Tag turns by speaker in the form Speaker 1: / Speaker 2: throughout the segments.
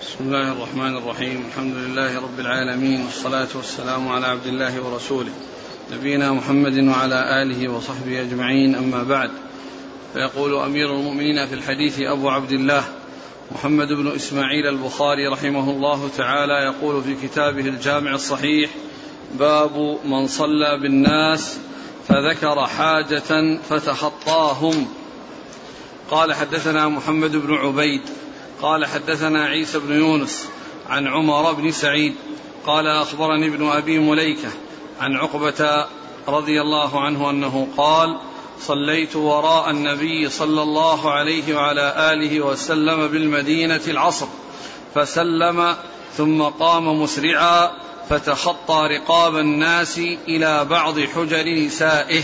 Speaker 1: بسم الله الرحمن الرحيم. الحمد لله رب العالمين والصلاة والسلام على عبد الله ورسوله نبينا محمد وعلى آله وصحبه أجمعين. أما بعد فيقول أمير المؤمنين في الحديث أبو عبد الله محمد بن إسماعيل البخاري رحمه الله تعالى يقول في كتابه الجامع الصحيح باب من صلى بالناس فذكر حاجة فتخطاهم. قال حدثنا محمد بن عبيد قال حدثنا عيسى بن يونس عن عمر بن سعيد قال أخبرني ابن أبي مليكة عن عقبة رضي الله عنه أنه قال صليت وراء النبي صلى الله عليه وعلى آله وسلم بالمدينة العصر فسلم ثم قام مسرعا فتخطى رقاب الناس إلى بعض حجر نسائه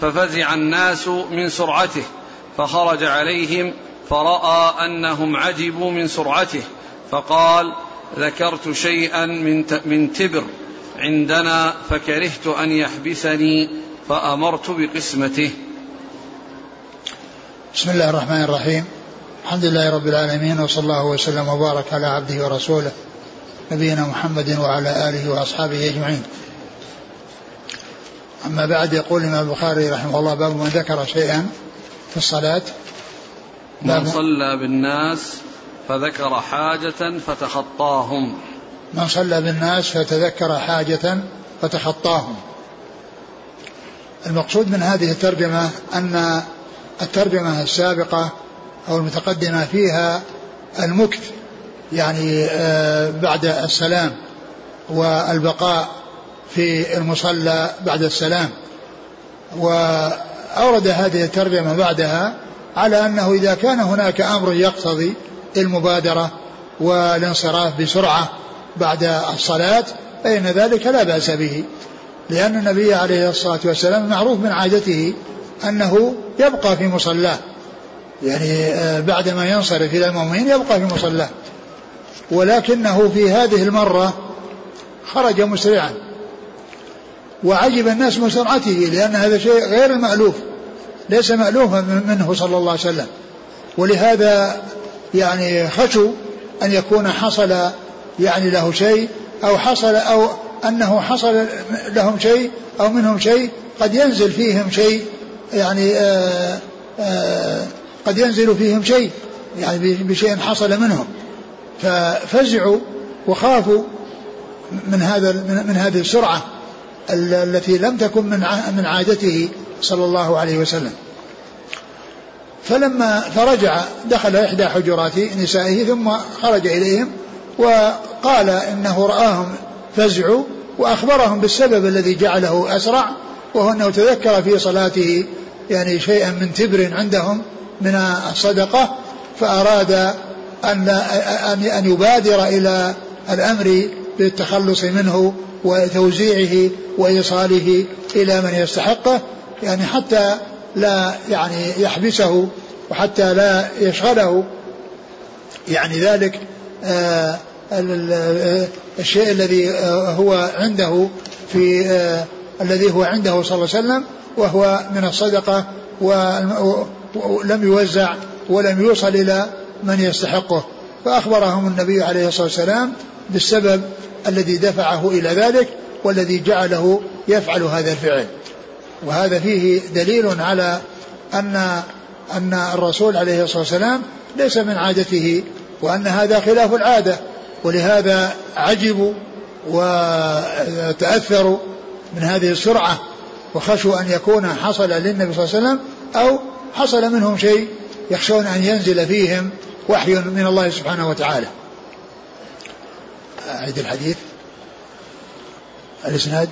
Speaker 1: ففزع الناس من سرعته فخرج عليهم فراى انهم عجبوا من سرعته فقال ذكرت شيئا من من تبر عندنا فكرهت أن يحبسني فأمرت بقسمته.
Speaker 2: بسم الله الرحمن الرحيم. الحمد لله رب العالمين وصلى الله وسلم وبارك على عبده ورسوله نبينا محمد وعلى آله وأصحابه أجمعين. أما بعد يقول الإمام البخاري رحمه الله باب من ذكر شيئا في الصلاة.
Speaker 1: من صلى بالناس فذكر حاجة فتخطاهم.
Speaker 2: من صلى بالناس فتذكر حاجة فتخطاهم. المقصود من هذه الترجمة أن الترجمة السابقة أو المتقدمة فيها المكث يعني بعد السلام والبقاء في المصلى بعد السلام. وأورد هذه الترجمة بعدها على أنه إذا كان هناك أمر يقتضي المبادرة والانصراف بسرعة بعد الصلاة فإن ذلك لا بأس به. لأن النبي عليه الصلاة والسلام معروف من عادته أنه يبقى في مصلاه. يعني بعدما ينصرف إلى المؤمنين يبقى في مصلاه. ولكنه في هذه المرة خرج مسرعا. وعجب الناس من سرعته لأن هذا شيء غير المألوف. ليس مألوفا منه صلى الله عليه وسلم. ولهذا يعني خشوا أن يكون حصل يعني له شيء أو حصل أو أنه حصل لهم شيء أو منهم شيء قد ينزل فيهم شيء يعني آآ آآ قد ينزل فيهم شيء يعني بشيء حصل منهم. ففزعوا وخافوا من هذا من هذه السرعة التي لم تكن من من عادته. صلى الله عليه وسلم. فلما فرجع دخل إحدى حجرات نسائه ثم خرج إليهم وقال إنه رآهم فزعوا وأخبرهم بالسبب الذي جعله أسرع وهو أنه تذكر في صلاته يعني شيئا من تبر عندهم من الصدقة فأراد أن أن يبادر إلى الأمر بالتخلص منه وتوزيعه وإيصاله إلى من يستحقه. يعني حتى لا يعني يحبسه وحتى لا يشغله. يعني ذلك آه الشيء الذي هو عنده في آه الذي هو عنده صلى الله عليه وسلم وهو من الصدقة ولم يوزع ولم يوصل إلى من يستحقه. فأخبرهم النبي عليه الصلاة والسلام بالسبب الذي دفعه إلى ذلك والذي جعله يفعل هذا الفعل. وهذا فيه دليل على أن أن الرسول عليه الصلاة والسلام ليس من عادته وأن هذا خلاف العادة ولهذا عجبوا وتأثروا من هذه السرعة وخشوا أن يكون حصل للنبي صلى الله عليه وسلم أو حصل منهم شيء يخشون أن ينزل فيهم وحي من الله سبحانه وتعالى. أعيد الحديث. الإسناد؟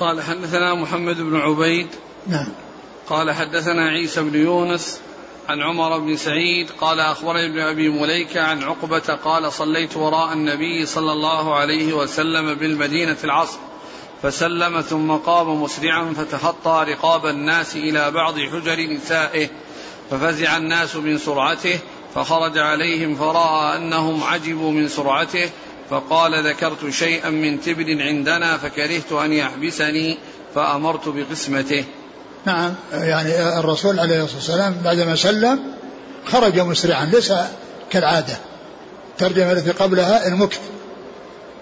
Speaker 1: قال حدثنا محمد بن عبيد.
Speaker 2: نعم.
Speaker 1: قال حدثنا عيسى بن يونس عن عمر بن سعيد. قال أخبرني ابن أبي مليكة عن عقبة قال صليت وراء النبي صلى الله عليه وسلم بالمدينة العصر. فسلم ثم قام مسرعا فتخطى رقاب الناس إلى بعض حجر نسائه. ففزع الناس من سرعته فخرج عليهم فرأى أنهم عجبوا من سرعته فقال ذكرت شيئا من تبر عندنا فكرهت أن يحبسني فأمرت بقسمته.
Speaker 2: نعم يعني الرسول عليه الصلاة والسلام بعدما سلم خرج مسرعا ليس كالعادة. الترجمة التي قبلها المكت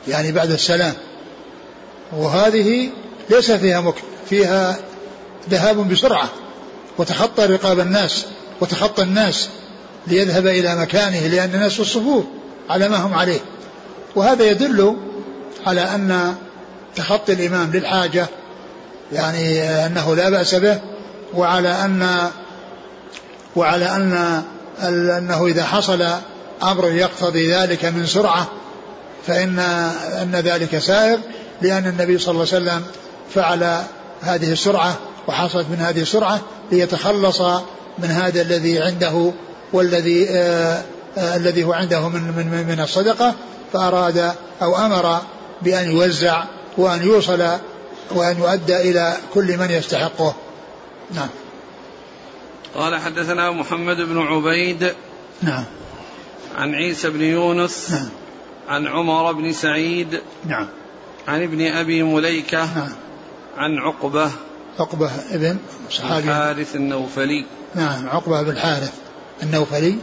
Speaker 2: يعني بعد السلام. وهذه ليس فيها مكت فيها ذهاب بسرعة. وتخطى رقاب الناس وتخطى الناس ليذهب إلى مكانه لأن الناس في الصفوف على ما هم عليه. وهذا يدل على أن تخطي الإمام للحاجة يعني أنه لا بأس به وعلى أن وعلى أن أنه إذا حصل أمر يقتضي ذلك من سرعة فإن أن ذلك سائغ لأن النبي صلى الله عليه وسلم فعل هذه السرعة وحصلت من هذه السرعة ليتخلص من هذا الذي عنده والذي آه آه الذي هو عنده من من من الصدقة فأراد أو أمر بأن يوزع وأن يوصل وأن يؤدى إلى كل من يستحقه. نعم.
Speaker 1: قال حدثنا محمد بن عبيد
Speaker 2: نعم.
Speaker 1: عن عيسى بن يونس
Speaker 2: نعم.
Speaker 1: عن عمر بن سعيد
Speaker 2: نعم.
Speaker 1: عن ابن أبي مليكة
Speaker 2: نعم.
Speaker 1: عن عقبة
Speaker 2: عقبة ابن صحابي.
Speaker 1: الحارث النوفلي.
Speaker 2: نعم. عقبة بن الحارث النوفلي.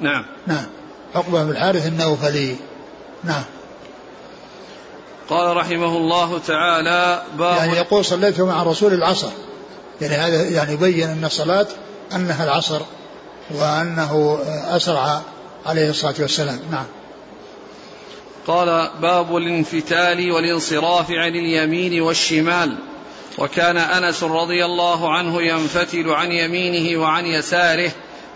Speaker 1: نعم.
Speaker 2: نعم. عقبة بن الحارث النوفلي. نعم.
Speaker 1: قال رحمه الله تعالى باب
Speaker 2: يعني يقول صليت مع الرسول العصر. يعني هذا يعني يبين أن الصلاة أنها العصر وأنه أسرع عليه الصلاة والسلام. نعم.
Speaker 1: قال باب الانفتال والانصراف عن اليمين والشمال. وكان أنس رضي الله عنه ينفتل عن يمينه وعن يساره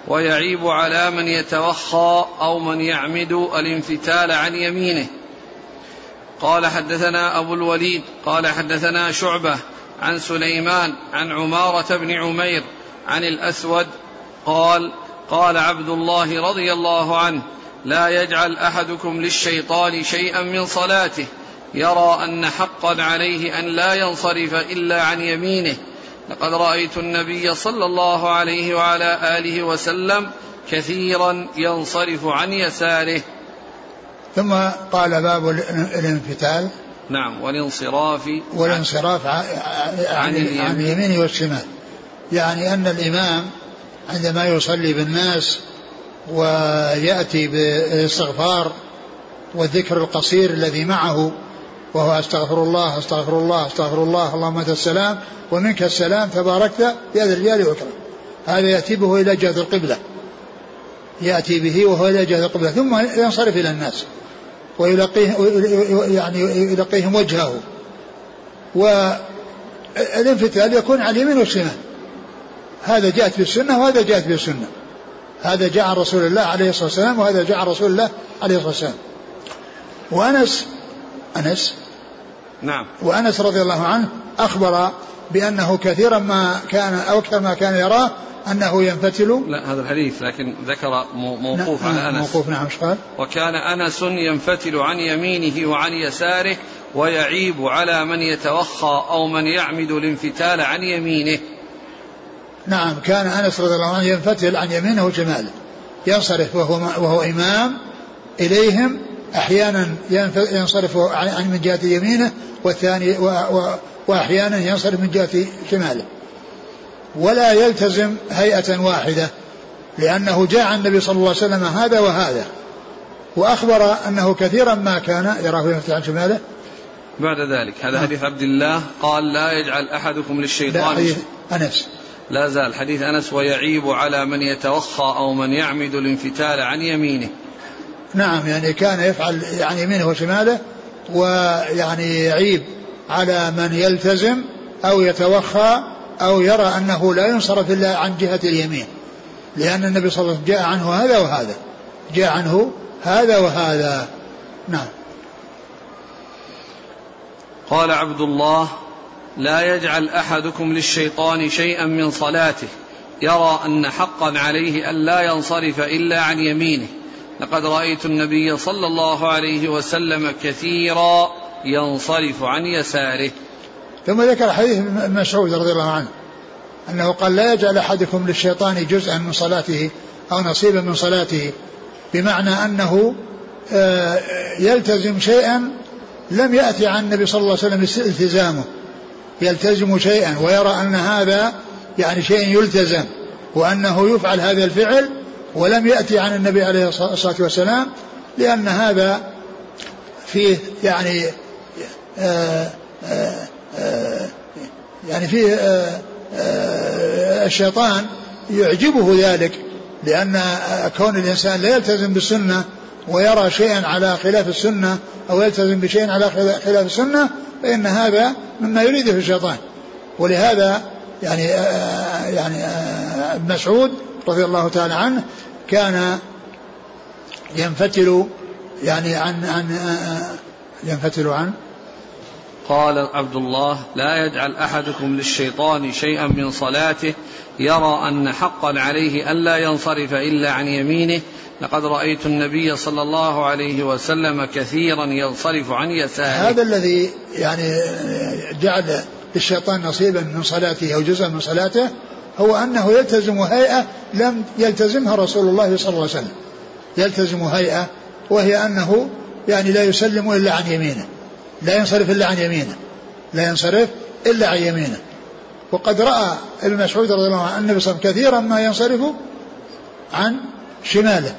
Speaker 1: ويعيب على من يتوخى أو من يعمد الانفتال عن يمينه. قال حدثنا أبو الوليد قال حدثنا شعبة عن سليمان عن عمارة بن عمير عن الأسود قال قال عبد الله رضي الله عنه لا يجعل أحدكم للشيطان شيئا من صلاته يرى أن حقا عليه أن لا ينصرف إلا عن يمينه. لقد رأيت النبي صلى الله عليه وعلى آله وسلم كثيرا ينصرف عن يساره.
Speaker 2: ثم قال باب الانفتال.
Speaker 1: نعم والانصراف
Speaker 2: والانصراف عن, عن, عن اليمين والشمال. يعني أن الإمام عندما يصلي بالناس ويأتي بالاستغفار والذكر القصير الذي معه وهو أستغفر الله أستغفر الله أستغفر الله اللهم أنت السلام ومنك السلام تباركت يا ذا الجلال والإكرام. هذا ياتي به إلى جهة القبلة. يأتي به وهو إلى جهة القبلة ثم ينصرف إلى الناس. ويلقيه يعني يلقيهم وجهه. والانفتال يكون على اليمين والشمال. هذا جاءت في السنة وهذا جاءت في السنة هذا جاء عن رسول الله عليه الصلاة والسلام وهذا جاء عن رسول الله عليه الصلاة والسلام. وأنس أنس
Speaker 1: نعم.
Speaker 2: وأنس رضي الله عنه أخبر بأنه كثيرا ما كان أو أكثر ما كان يراه أنه ينفتل.
Speaker 1: لا هذا الحديث لكن ذكر موقوف
Speaker 2: نعم
Speaker 1: على أنس.
Speaker 2: موقوف نعم قال؟
Speaker 1: وكان أنس ينفتل عن يمينه وعن يساره ويعيب على من يتوخى أو من يعمد الانفتال عن يمينه.
Speaker 2: نعم كان أنس رضي الله عنه ينفتل عن يمينه وشماله ينصرف وهو وهو إمام إليهم أحيانا ينصرف عن من جهة يمينه والثاني و و وأحيانا ينصرف من جهة شماله. ولا يلتزم هيئة واحدة لأنه جاء عن النبي صلى الله عليه وسلم هذا وهذا وأخبر أنه كثيرا ما كان يراه ينفتل عن شماله.
Speaker 1: بعد ذلك هذا حديث عبد الله قال لا يجعل أحدكم
Speaker 2: لا
Speaker 1: للشيطان
Speaker 2: حديث أنس.
Speaker 1: لا زال حديث أنس ويعيب على من يتوخى أو من يعمد الانفتال عن يمينه.
Speaker 2: نعم يعني كان يفعل عن يمينه وشماله ويعني يعيب على من يلتزم أو يتوخى أو يرى أنه لا ينصرف إلا عن جهة اليمين. لأن النبي صلى الله عليه وسلم جاء عنه هذا وهذا. جاء عنه هذا وهذا. نعم.
Speaker 1: قال عبد الله لا يجعل أحدكم للشيطان شيئا من صلاته. يرى أن حقا عليه أن لا ينصرف إلا عن يمينه. لقد رأيت النبي صلى الله عليه وسلم كثيرا ينصرف عن يساره.
Speaker 2: ثم ذكر حديث ابن مسعود رضي الله عنه أنه قال لا يجعل أحدكم للشيطان جزءا من صلاته أو نصيبا من صلاته بمعنى أنه آه، يلتزم شيئا لم يأتي عن النبي صلى الله عليه وسلم التزامه. يلتزم شيئا ويرى أن هذا يعني شيء يلتزم وأنه يفعل هذا الفعل ولم يأتي عن النبي عليه الصلاة والسلام لأن هذا فيه يعني آآ آآ يعني فيه آآ الشيطان يعجبه ذلك لأن كون الإنسان لا يلتزم بالسنة ويرى شيئا على خلاف السنة أو يلتزم بشيء على خلاف السنة فإن هذا مما يريده الشيطان. ولهذا يعني يعني ابن مسعود رضي الله تعالى عنه كان ينفتل يعني عن عن ينفتل عن.
Speaker 1: قال عبد الله لا يجعل أحدكم للشيطان شيئا من صلاته يرى أن حقا عليه الا ينصرف إلا عن يمينه. لقد رأيت النبي صلى الله عليه وسلم كثيرا ينصرف عن يساره.
Speaker 2: هذا الذي يعني جعل للشيطان نصيبا من صلاته أو جزءا من صلاته هو أنه يلتزم هيئة لم يلتزمها رسول الله صلى الله عليه وسلم. يلتزم هيئة وهي أنه يعني لا يسلم إلا عن يمينه. لا ينصرف إلا عن يمينه. لا ينصرف إلا عن يمينه. وقد رأى ابن مسعود رضي الله عنه النبي صلى الله عليه وسلم كثيرا ما ينصرف عن شماله.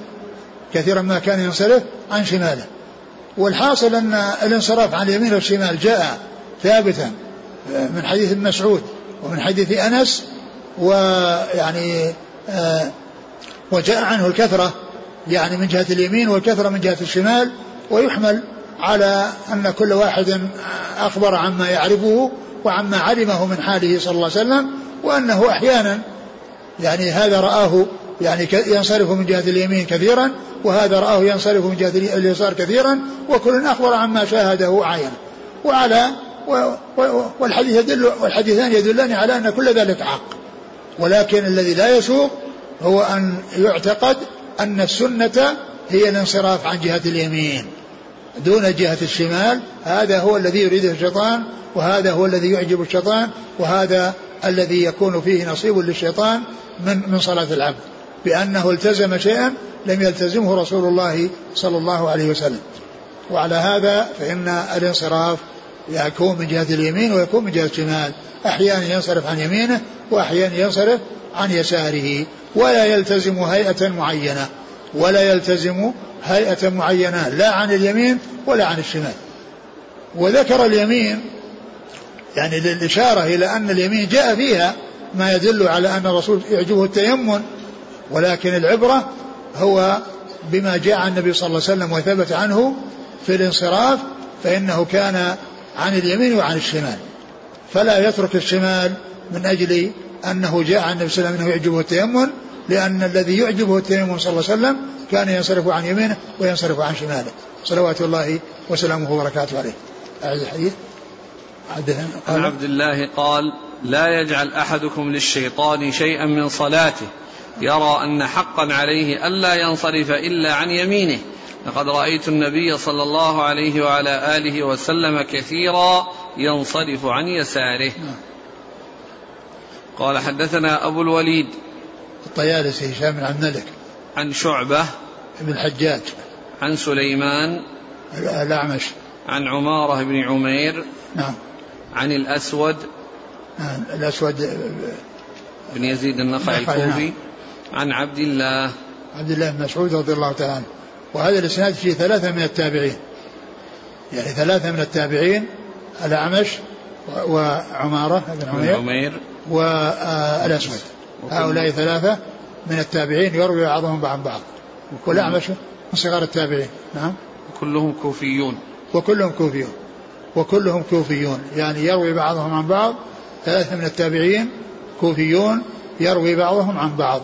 Speaker 2: كثيرا ما كان ينصرف عن شماله. والحاصل أن الانصراف عن اليمين والشمال جاء ثابتا من حديث ابن مسعود ومن حديث أنس ويعني آه وجاء عنه الكثرة يعني من جهة اليمين والكثرة من جهة الشمال ويحمل على أن كل واحد أخبر عما يعرفه وعما علمه من حاله صلى الله عليه وسلم وأنه أحيانا يعني هذا رآه يعني ينصرف من جهة اليمين كثيرا وهذا رآه ينصرف من جهة اليسار كثيرا وكل أخبر عما شاهده وعاينه وعلى والحديث يدل والحديثان يدلان على أن كل ذلك حق. ولكن الذي لا يسوق هو أن يعتقد أن السنة هي الانصراف عن جهة اليمين دون جهة الشمال. هذا هو الذي يريده الشيطان وهذا هو الذي يعجب الشيطان وهذا الذي يكون فيه نصيب للشيطان من من صلاة العبد. بأنه التزم شيئا لم يلتزمه رسول الله صلى الله عليه وسلم. وعلى هذا فإن الانصراف يكون من جهة اليمين ويكون من جهة الشمال. أحيانا ينصرف عن يمينه وأحيانا ينصرف عن يساره. ولا يلتزم هيئة معينة. ولا يلتزم هيئة معينة. لا عن اليمين ولا عن الشمال. وذكر اليمين يعني للإشارة إلى أن اليمين جاء فيها ما يدل على أن الرسول يعجبه التيمم. ولكن العبرة هو بما جاء عن النبي صلى الله عليه وسلم وثبت عنه في الانصراف فإنه كان عن اليمين وعن الشمال. فلا يترك الشمال من أجل أنه جاء عن النبي صلى الله عليه وسلم أنه يعجبه التيمم لأن الذي يعجبه التيمم صلى الله عليه وسلم كان ينصرف عن يمينه وينصرف عن شماله. صلوات الله وسلامه وبركاته عليه. أعيد الحديث.
Speaker 1: عن عبد الله قال لا يجعل أحدكم للشيطان شيئا من صلاته. يرى أن حقا عليه ألا ينصرف إلا عن يمينه. لقد رأيت النبي صلى الله عليه وعلى آله وسلم كثيرا ينصرف عن يساره. قال حدثنا أبو الوليد
Speaker 2: الطيالسي هشام بن عبد الملك.
Speaker 1: عن شعبة
Speaker 2: بن الحجاج.
Speaker 1: عن سليمان
Speaker 2: الأعمش.
Speaker 1: عن عمارة بن عمير
Speaker 2: نعم.
Speaker 1: عن الأسود
Speaker 2: نعم. الأسود
Speaker 1: بن يزيد النخعي الكوفي نعم. عن عبد الله
Speaker 2: عبد الله بن مسعود رضي الله تعالى عنه. وهذا الإسناد فيه ثلاثة من التابعين. يعني ثلاثة من التابعين الأعمش وعمارة بن عمير,
Speaker 1: عمير
Speaker 2: والأسود هؤلاء ثلاثة من التابعين يروي بعضهم عن بعض والأعمش من صغار التابعين. نعم.
Speaker 1: كلهم كوفيون.
Speaker 2: وكلهم كوفيون. وكلهم كوفيون. يعني يروي بعضهم عن بعض. ثلاثة من التابعين كوفيون يروي بعضهم عن بعض.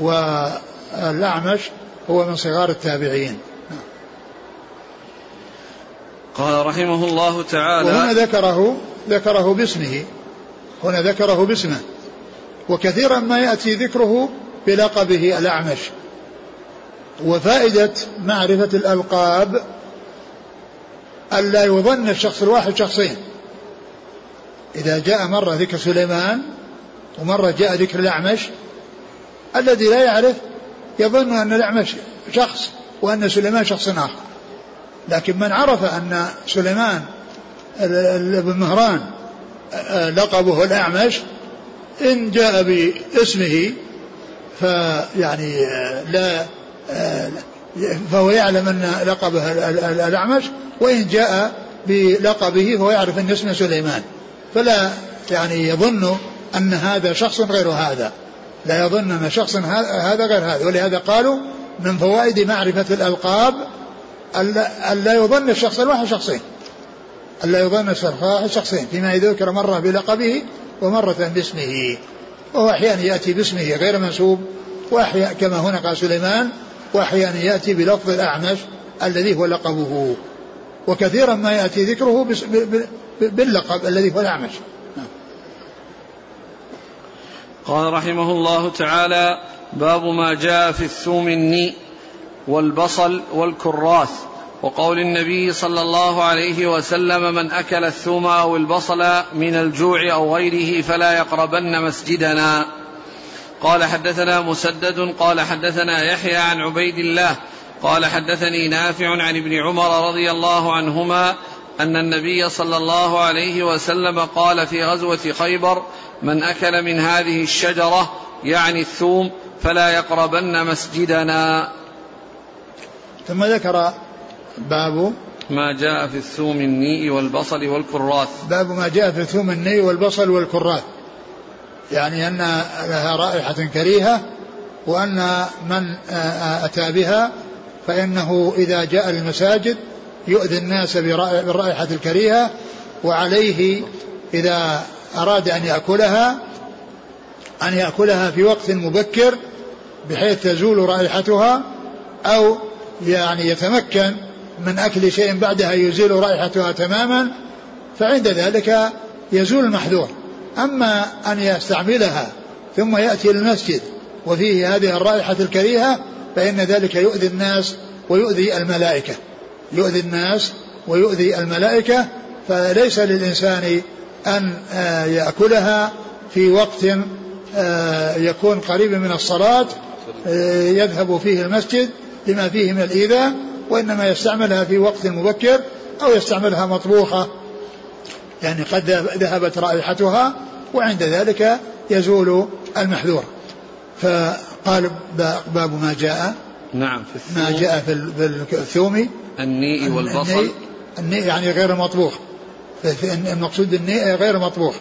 Speaker 2: والأعمش هو من صغار التابعين.
Speaker 1: قال رحمه الله تعالى
Speaker 2: وهنا ذكره ذكره باسمه. هنا ذكره باسمه. وكثيرا ما يأتي ذكره بلقبه الأعمش. وفائدة معرفة الألقاب ألا يظن الشخص الواحد شخصين. إذا جاء مرة ذكر سليمان ومرة جاء ذكر الأعمش الذي لا يعرف يظن أن الأعمش شخص وأن سليمان شخص آخر. لكن من عرف أن سليمان بن مهران لقبه الأعمش إن جاء باسمه فيعني لا فهو يعلم أن لقبه الأعمش وإن جاء بلقبه فهو يعرف أن اسمه سليمان. فلا يعني يظن أن هذا شخص غير هذا. لا يظن أن شخص هذا غير هذا. ولهذا قالوا من فوائد معرفة الألقاب ألا يظن الشخص الواحد شخصين. ألا يظن الشخص الواحد شخصين فيما إذا ذكر مرة بلقبه ومرة باسمه. وهو أحيانا يأتي باسمه غير منسوب وأحيانا كما هنا قال سليمان وأحيانا يأتي بلفظ الأعمش الذي هو لقبه. وكثيرا ما يأتي ذكره باللقب الذي هو الأعمش.
Speaker 1: قال رحمه الله تعالى باب ما جاء في الثوم النيء والبصل والكراث. وقول النبي صلى الله عليه وسلم من أكل الثوم أو البصل من الجوع أو غيره فلا يقربن مسجدنا. قال حدثنا مسدد قال حدثنا يحيى عن عبيد الله قال حدثني نافع عن ابن عمر رضي الله عنهما أن النبي صلى الله عليه وسلم قال في غزوة خيبر من أكل من هذه الشجرة يعني الثوم فلا يقربن مسجدنا.
Speaker 2: ثم ذكر باب
Speaker 1: ما جاء في الثوم النيء والبصل والكراث.
Speaker 2: باب ما جاء في الثوم النيء والبصل والكراث. يعني أن لها رائحة كريهة وأن من أتى بها فإنه إذا جاء للمساجد يؤذي الناس بالرائحة الكريهة وعليه إذا أراد أن يأكلها أن يأكلها في وقت مبكر بحيث تزول رائحتها أو يعني يتمكن من أكل شيء بعدها يزيل رائحتها تماما فعند ذلك يزول المحذور. أما أن يستعملها ثم يأتي للمسجد وفيه هذه الرائحة الكريهة فإن ذلك يؤذي الناس ويؤذي الملائكة. يؤذي الناس ويؤذي الملائكة فليس للإنسان أن آه، يأكلها في وقت آه، يكون قريب من الصلاة آه، يذهب فيه المسجد لما فيه من الإيذاء وإنما يستعملها في وقت مبكر أو يستعملها مطبوخة. يعني قد ذهبت رائحتها وعند ذلك يزول المحذور. فقال باب ما جاء.
Speaker 1: نعم.
Speaker 2: في الثوم ما جاء في الثوم
Speaker 1: النيء والبصل.
Speaker 2: النيء يعني غير مطبوخ. المقصود النيء غير مطبوخ.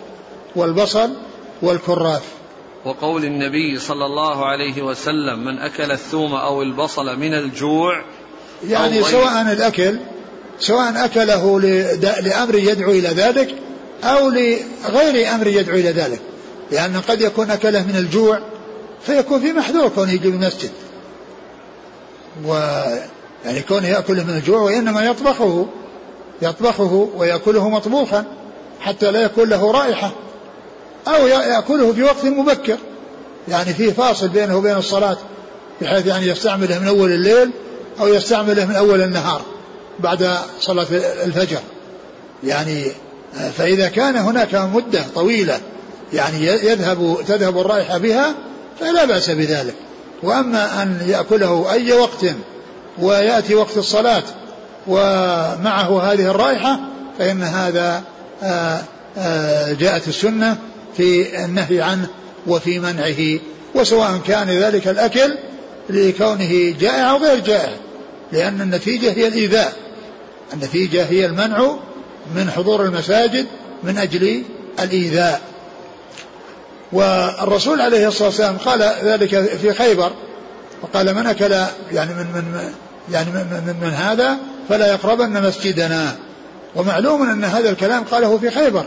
Speaker 2: والبصل والكراث.
Speaker 1: وقول النبي صلى الله عليه وسلم من أكل الثوم أو البصل من الجوع
Speaker 2: يعني سواء الأكل سواء أكله لأمر يدعو إلى ذلك أو لغير أمر يدعو إلى ذلك. لأن قد يكون أكله من الجوع فيكون في محذور كونه يجي المسجد. و يعني كونه يأكله من الجوع وإنما يطبخه يطبخه ويأكله مطبوخا حتى لا يكون له رائحة أو يأكله في وقت مبكر. يعني فيه فاصل بينه وبين الصلاة بحيث يعني يستعمله من أول الليل أو يستعمله من أول النهار بعد صلاة الفجر. يعني فإذا كان هناك مدة طويلة يعني يذهب تذهب الرائحة بها فلا بأس بذلك. وأما أن يأكله أي وقت ويأتي وقت الصلاة ومعه هذه الرائحة فإن هذا آه، آه، جاءت السنة في النهي عنه وفي منعه وسواء كان ذلك الأكل لكونه جائع أو غير جائع لأن النتيجة هي الإيذاء. النتيجة هي المنع من حضور المساجد من أجل الإيذاء. والرسول عليه الصلاة والسلام قال ذلك في خيبر وقال من أكل يعني من من يعني من, من, من هذا فلا يقربن مسجدنا. ومعلوم أن هذا الكلام قاله في خيبر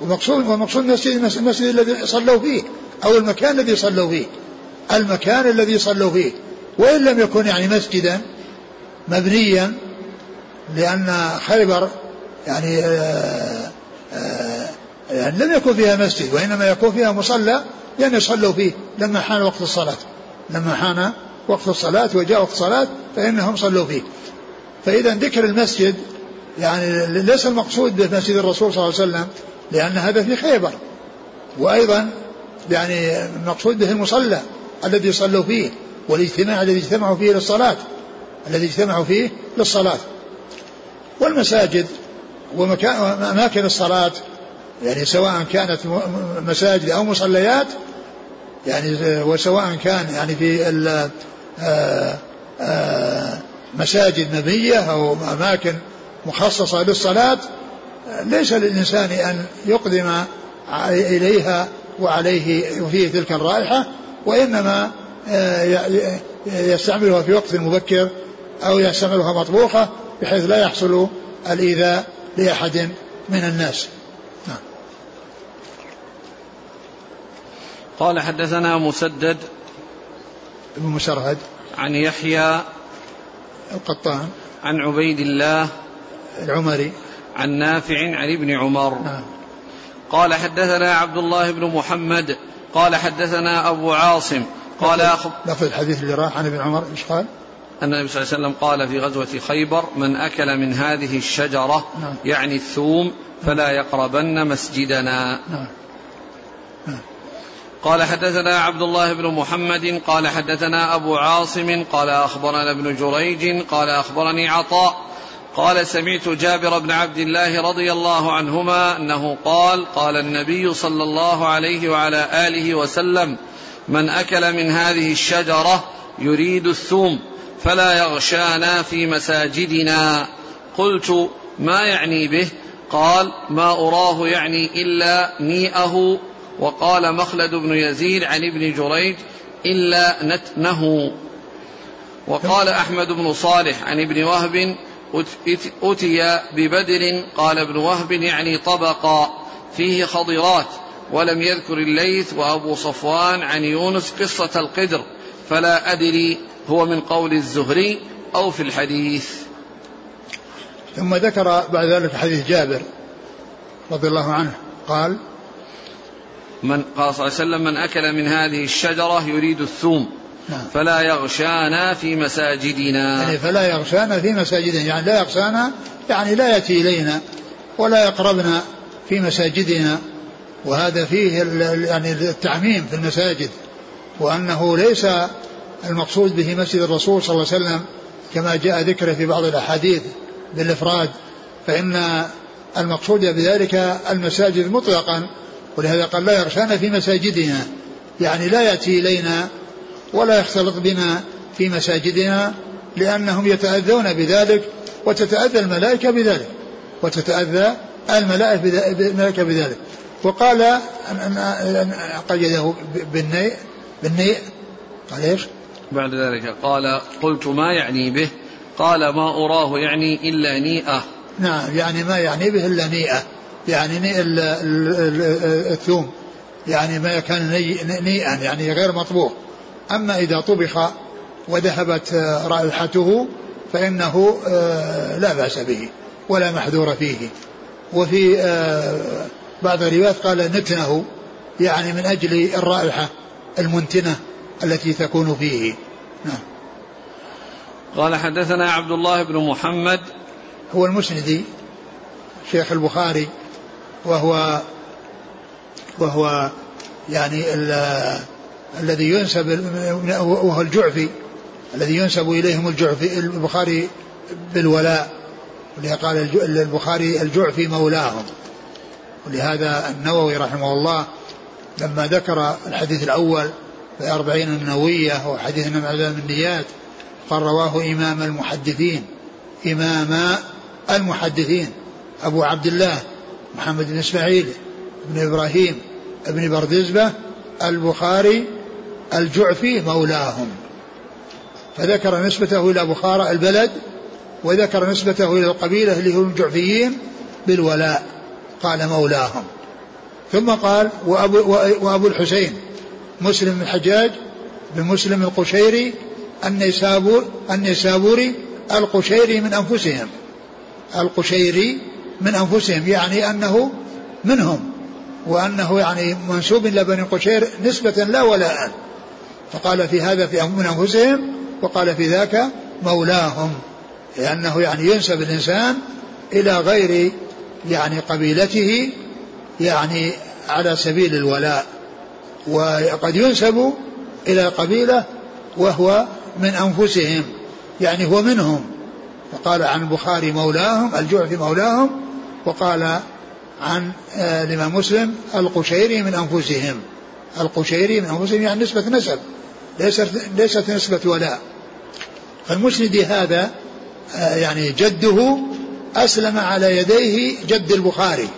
Speaker 2: ومقصود ومقصود المسجد المسجد الذي صلوا فيه أو المكان الذي صلوا فيه. المكان الذي صلوا فيه. وإن لم يكن يعني مسجدا مبنيا لأن خيبر يعني آآ آآ يعني لم يكن فيها مسجد وإنما يكون فيها مصلى لأن يصلوا فيه لما حان وقت الصلاة. لما حان وقت الصلاة وجاء وقت الصلاة فإنهم صلوا فيه. فإذا ذكر المسجد يعني ليس المقصود بمسجد الرسول صلى الله عليه وسلم لأن هذا في خيبر. وأيضا يعني المقصود به المصلى الذي صلوا فيه والاجتماع الذي اجتمعوا فيه للصلاة الذي اجتمعوا فيه للصلاة. والمساجد وأماكن الصلاة يعني سواء كانت مساجد أو مصليات يعني وسواء كان يعني في آه، آه، مساجد مبنية أو أماكن مخصصة للصلاة ليس للإنسان أن يقدم إليها وعليه وفيه تلك الرائحة وإنما آه، يستعملها في وقت مبكر أو يستعملها مطبوخة بحيث لا يحصل الإيذاء لأحد من الناس.
Speaker 1: قال حدثنا مسدد
Speaker 2: ابن مسرهد
Speaker 1: عن يحيى
Speaker 2: القطان
Speaker 1: عن عبيد الله
Speaker 2: العمري
Speaker 1: عن نافع عن ابن عمر
Speaker 2: نعم
Speaker 1: قال حدثنا عبد الله بن محمد قال حدثنا أبو عاصم قال.
Speaker 2: لفظ الحديث اللي راح عن ابن عمر إيش قال؟
Speaker 1: أن النبي صلى الله عليه وسلم قال في غزوة خيبر من أكل من هذه الشجرة نعم. يعني الثوم فلا يقربن مسجدنا نعم. نعم. قال حدثنا عبد الله بن محمد قال حدثنا أبو عاصم قال أخبرنا ابن جريج قال أخبرني عطاء قال سمعت جابر بن عبد الله رضي الله عنهما أنه قال قال النبي صلى الله عليه وعلى آله وسلم من أكل من هذه الشجرة يريد الثوم فلا يغشانا في مساجدنا. قلت ما يعني به؟ قال ما أراه يعني إلا نيئه وقال مخلد بن يزيد عن ابن جريج إلا نتنه. وقال أحمد بن صالح عن ابن وهب أتي ببدر قال ابن وهب يعني طبقا فيه خضرات ولم يذكر الليث وأبو صفوان عن يونس قصة القدر فلا أدري هو من قول الزهري أو في الحديث.
Speaker 2: ثم ذكر بعد ذلك حديث جابر رضي الله عنه قال
Speaker 1: من قال صلى الله عليه وسلم من أكل من هذه الشجرة يريد الثوم نعم. فلا يغشانا في مساجدنا
Speaker 2: يعني فلا يغشانا في مساجدنا يعني لا يغشانا يعني لا يأتي إلينا ولا يقربنا في مساجدنا وهذا فيه يعني التعميم في المساجد وأنه ليس المقصود به مسجد الرسول صلى الله عليه وسلم كما جاء ذكره في بعض الأحاديث بالإفراد فإن المقصود بذلك المساجد مطلقا ولهذا قال لا يغشانا في مساجدنا. يعني لا يأتي إلينا ولا يختلط بنا في مساجدنا لأنهم يتأذون بذلك وتتأذى الملائكة بذلك. وتتأذى الملائكة بذلك. وقال أن قيده بالنيء بالنيء. قال إيش؟
Speaker 1: بعد ذلك قال قلت ما يعني به؟ قال ما أراه يعني إلا نيئة.
Speaker 2: نعم يعني ما يعني به إلا نيئة. يعني نيء الثوم. يعني ما كان نيئا يعني غير مطبوخ أما إذا طبخ وذهبت رائحته فإنه آه، لا بأس به ولا محذور فيه. وفي آه، بعض الروايات قال نتنه يعني من أجل الرائحة المنتنة التي تكون فيه. نعم.
Speaker 1: قال حدثنا عبد الله بن محمد.
Speaker 2: هو المسندي شيخ البخاري وهو وهو يعني الذي ينسب وهو الجعفي الذي ينسب إليهم الجعفي البخاري بالولاء قال البخاري الجعفي مولاهم. ولهذا النووي رحمه الله لما ذكر الحديث الأول في أربعين النووية وحديث من عذاب النيات قال رواه إمام المحدثين إمام المحدثين أبو عبد الله محمد بن إسماعيل بن إبراهيم بن بردزبة البخاري الجعفي مولاهم. فذكر نسبته إلى بخارى البلد وذكر نسبته إلى القبيلة اللي هم الجعفيين بالولاء قال مولاهم. ثم قال وأبو, وأبو الحسين مسلم الحجاج بن مسلم القشيري النيسابور النيسابوري القشيري من أنفسهم. القشيري من أنفسهم يعني أنه منهم وأنه يعني منسوب إلى بني قشير نسبة لا ولاء فقال في هذا في من أنفسهم وقال في ذاك مولاهم لأنه يعني ينسب الإنسان إلى غير يعني قبيلته يعني على سبيل الولاء وقد ينسب إلى قبيلة وهو من أنفسهم يعني هو منهم. وقال عن البخاري مولاهم الجعفي مولاهم وقال عن آه، الإمام مسلم القشيري من أنفسهم. القشيري من أنفسهم يعني نسبة نسب ليست ليست نسبة ولاء. فالمسند هذا آه، يعني جده أسلم على يديه جد البخاري.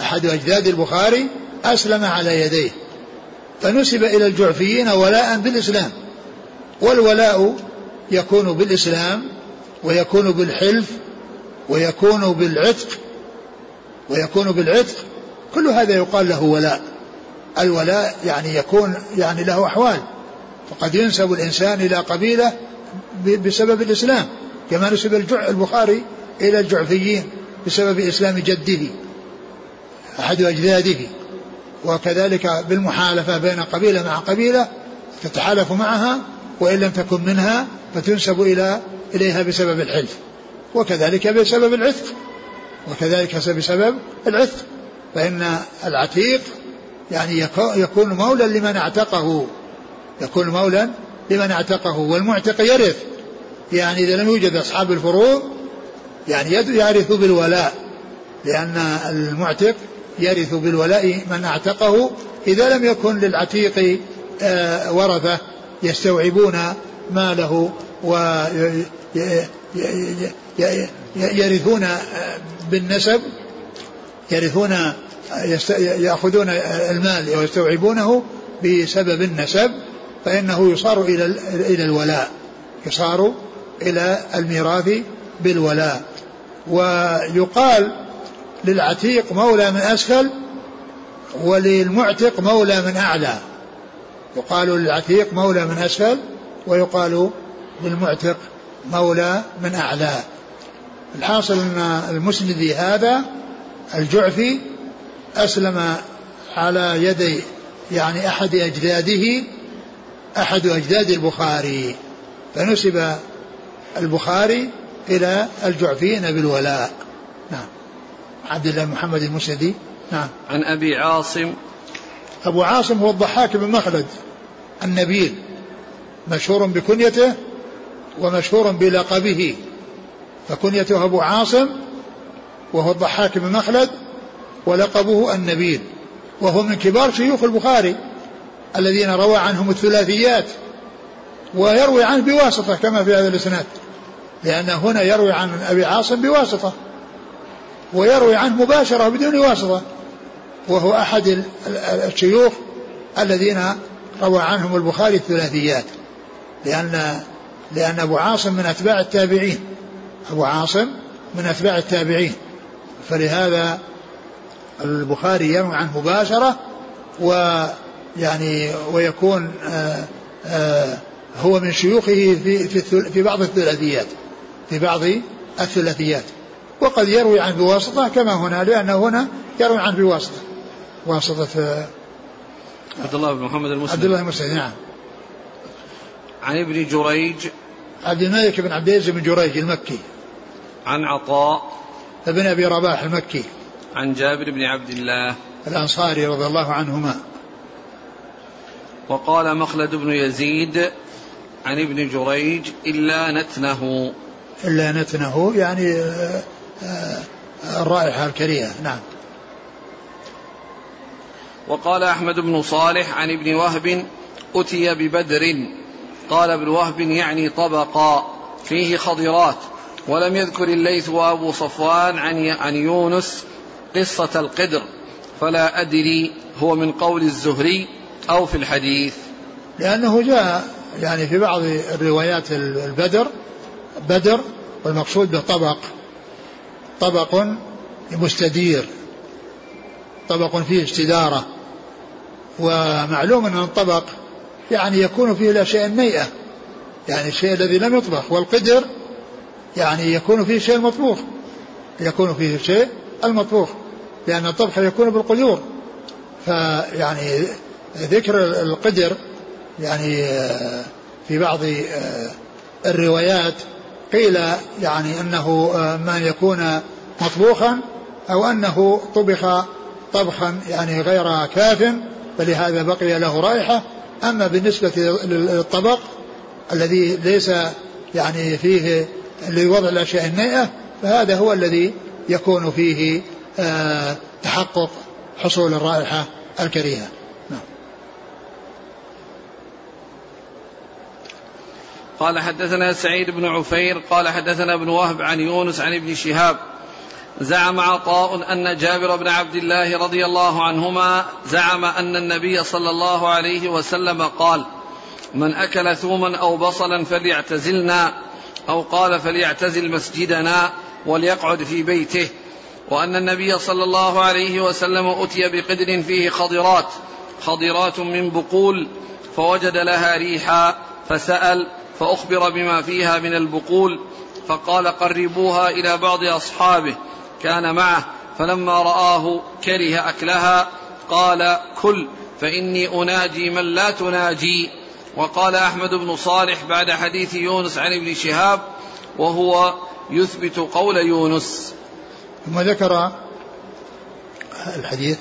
Speaker 2: أحد أجداد البخاري أسلم على يديه. فنسب إلى الجعفيين ولاء بالإسلام. والولاء يكون بالإسلام ويكون بالحلف ويكون بالعتق ويكون بالعتق. كل هذا يقال له ولاء. الولاء يعني يكون يعني له أحوال. فقد ينسب الإنسان إلى قبيلة بسبب الإسلام كما نسب البخاري إلى الجعفيين بسبب إسلام جده أحد أجداده. وكذلك بالمحالفة بين قبيلة مع قبيلة تتحالف معها وإن لم تكن منها فتنسب إلى إليها بسبب الحلف. وكذلك بسبب العتق. وكذلك بسبب العتق. فإن العتيق يعني يكون مولا لمن اعتقه. يكون مولا لمن اعتقه. والمعتق يرث. يعني إذا لم يوجد أصحاب الفروض يعني يرث بالولاء. لأن المعتق يرث بالولاء من اعتقه. إذا لم يكن للعتيق آه، ورثة يستوعبون ماله ويرثون بالنسب يرثون يأخذون المال ويستوعبونه بسبب النسب فإنه يصار إلى إلى الولاء يصار إلى الميراث بالولاء. ويقال للعتيق مولى من أسفل وللمعتق مولى من أعلى. يقال للعتيق مولى من أسفل ويقال للمعتق مولى من أعلى. الحاصل أن المسندي هذا الجعفي أسلم على يدي يعني أحد أجداده أحد أجداد البخاري فنسب البخاري إلى الجعفيين بالولاء نعم. عبد الله محمد المسندي. نعم.
Speaker 1: عن أبي عاصم.
Speaker 2: أبو عاصم هو الضحاك بن مخلد النبيل مشهور بكنيته ومشهور بلقبه. فكنيته أبو عاصم وهو الضحاك بن مخلد ولقبه النبيل وهو من كبار شيوخ البخاري الذين روى عنهم الثلاثيات ويروي عنه بواسطة كما في هذا الإسناد لأن هنا يروي عن أبي عاصم بواسطة ويروي عنه مباشرة بدون واسطة وهو أحد الشيوخ الذين روى عنهم البخاري الثلاثيات لأن لأن أبو عاصم من أتباع التابعين. أبو عاصم من أتباع التابعين. فلهذا البخاري يروي عنه مباشرة ويعني ويكون آآ آآ هو من شيوخه في في في بعض الثلاثيات في بعض الثلاثيات. وقد يروي عنه بواسطة كما هنا لأنه هنا يروي عنه بواسطة واسطة
Speaker 1: عبد الله بن محمد المسلم.
Speaker 2: عبد الله المسلم نعم.
Speaker 1: عن ابن جريج.
Speaker 2: عبد الملك بن عبد العزيز بن جريج المكي.
Speaker 1: عن عطاء
Speaker 2: ابن أبي رباح المكي.
Speaker 1: عن جابر بن عبد الله.
Speaker 2: الأنصاري رضي الله عنهما.
Speaker 1: وقال مخلد بن يزيد عن ابن جريج إلا نتنه.
Speaker 2: إلا نتنه يعني آه، آه، الرائحة الكريهة. نعم.
Speaker 1: وقال أحمد بن صالح عن ابن وهب أتي ببدر. قال ابن وهب يعني طبقا فيه خضرات. ولم يذكر الليث وأبو صفوان عن عن يونس قصة القدر فلا أدري هو من قول الزهري أو في الحديث.
Speaker 2: لأنه جاء يعني في بعض الروايات البدر بدر والمقصود به طبق طبق مستدير طبق فيه استدارة ومعلوم أن الطبق يعني يكون فيه الأشياء النيئة يعني الشيء الذي لم يطبخ والقدر يعني يكون فيه شيء المطبوخ يكون فيه الشيء المطبوخ. لأن الطبخ يكون بالقدور فيعني ذكر القدر يعني في بعض الروايات قيل يعني أنه ما يكون مطبوخا أو أنه طبخ طبخا يعني غير كاف فلهذا بقي له رائحة. أما بالنسبة للطبق الذي ليس يعني فيه لوضع الأشياء النيئه فهذا هو الذي يكون فيه آه، تحقق حصول الرائحة الكريهة.
Speaker 1: قال حدثنا سعيد بن عفير قال حدثنا ابن وهب عن يونس عن ابن شهاب. زعم عطاء أن جابر بن عبد الله رضي الله عنهما زعم أن النبي صلى الله عليه وسلم قال من أكل ثوما أو بصلا فليعتزلنا. أو قال فليعتزل مسجدنا وليقعد في بيته. وأن النبي صلى الله عليه وسلم أتي بقدر فيه خضرات خضرات من بقول فوجد لها ريحا فسأل فأخبر بما فيها من البقول فقال قربوها إلى بعض أصحابه كان معه فلما رآه كره أكلها قال كل فإني أناجي من لا تناجي. وقال أحمد بن صالح بعد حديث يونس عن ابن شهاب وهو يثبت قول يونس.
Speaker 2: ثم ذكر الحديث.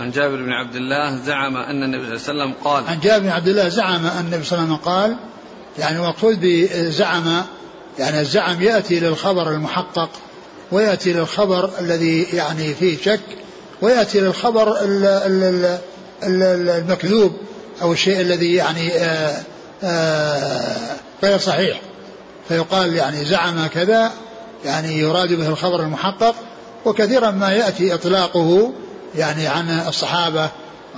Speaker 1: عن جابر بن عبد الله زعم أن النبي صلى الله عليه وسلم قال
Speaker 2: عن جابر بن عبد الله زعم أن النبي صلى الله عليه وسلم قال يعني المقصود بزعم يعني الزعم يأتي للخبر المحقق ويأتي للخبر الذي يعني فيه شك ويأتي للخبر المكذوب. أو الشيء الذي يعني آآ آآ غير صحيح. فيقال يعني زعم كذا يعني يراد به الخبر المحقق وكثيرا ما يأتي إطلاقه يعني عن الصحابة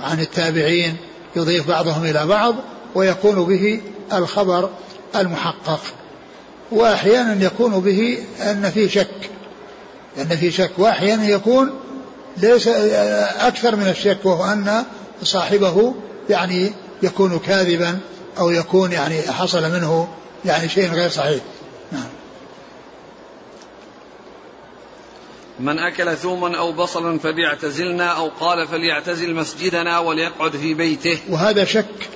Speaker 2: عن التابعين يضيف بعضهم إلى بعض ويكون به الخبر المحقق. وأحيانا يكون به أن فيه شك أن فيه شك. وأحيانا يكون ليس أكثر من الشك وهو أن صاحبه يعني يكون كاذبا أو يكون يعني حصل منه يعني شيء غير صحيح. نعم.
Speaker 1: من أكل ثوما أو بصلا فليعتزلنا أو قال فليعتزل مسجدنا وليقعد في بيته.
Speaker 2: وهذا شك.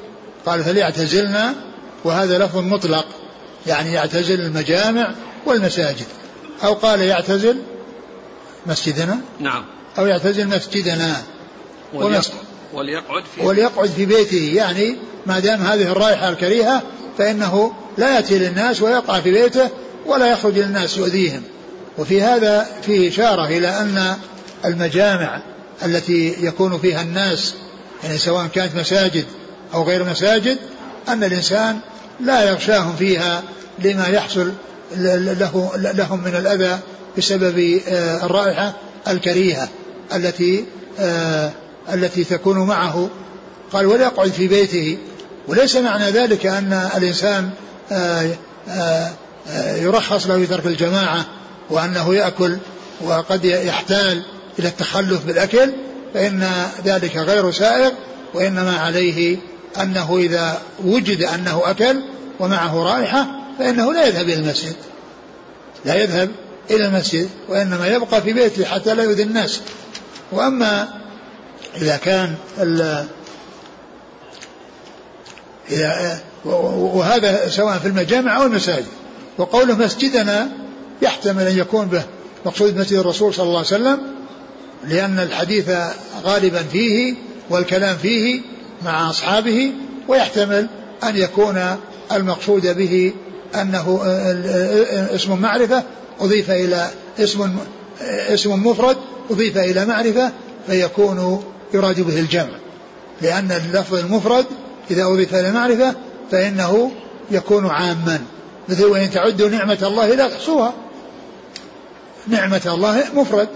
Speaker 2: قال فليعتزلنا. وهذا لفظ مطلق. يعني يعتزل المجامع والمساجد. أو قال يعتزل مسجدنا.
Speaker 1: نعم.
Speaker 2: أو يعتزل مسجدنا.
Speaker 1: وليقعد في
Speaker 2: وليقعد في بيته. يعني ما دام هذه الرائحة الكريهة فإنه لا يأتي للناس ويقع في بيته ولا يخرج للناس يؤذيهم. وفي هذا فيه إشارة إلى أن المجامع التي يكون فيها الناس يعني سواء كانت مساجد أو غير مساجد أن الإنسان لا يغشاهم فيها لما يحصل له لهم من الأذى بسبب آه، الرائحة الكريهة التي آه، التي تكون معه. قال وليقعد في بيته. وليس معنى ذلك أن الإنسان آه، يرخص له ترك الجماعة وأنه يأكل وقد يحتال إلى التخلف بالأكل فإن ذلك غير سائغ وإنما عليه أنه إذا وجد أنه أكل ومعه رائحة فإنه لا يذهب إلى المسجد. لا يذهب إلى المسجد وإنما يبقى في بيته حتى لا يؤذي الناس. وأما إذا كان إذا وهذا سواء في المجامع أو المساجد. وقوله مسجدنا يحتمل أن يكون به مقصود مسجد الرسول صلى الله عليه وسلم لأن الحديث غالبا فيه والكلام فيه مع أصحابه ويحتمل أن يكون المقصود به أنه اسم معرفة أضيف إلى اسم اسم مفرد أضيف إلى معرفة فيكون يراد به الجمع. لأن اللفظ المفرد إذا أضيف إلى معرفة فإنه يكون عاما. مثل وإن تعدوا نعمة الله لا تحصوها. نعمة الله مفرد.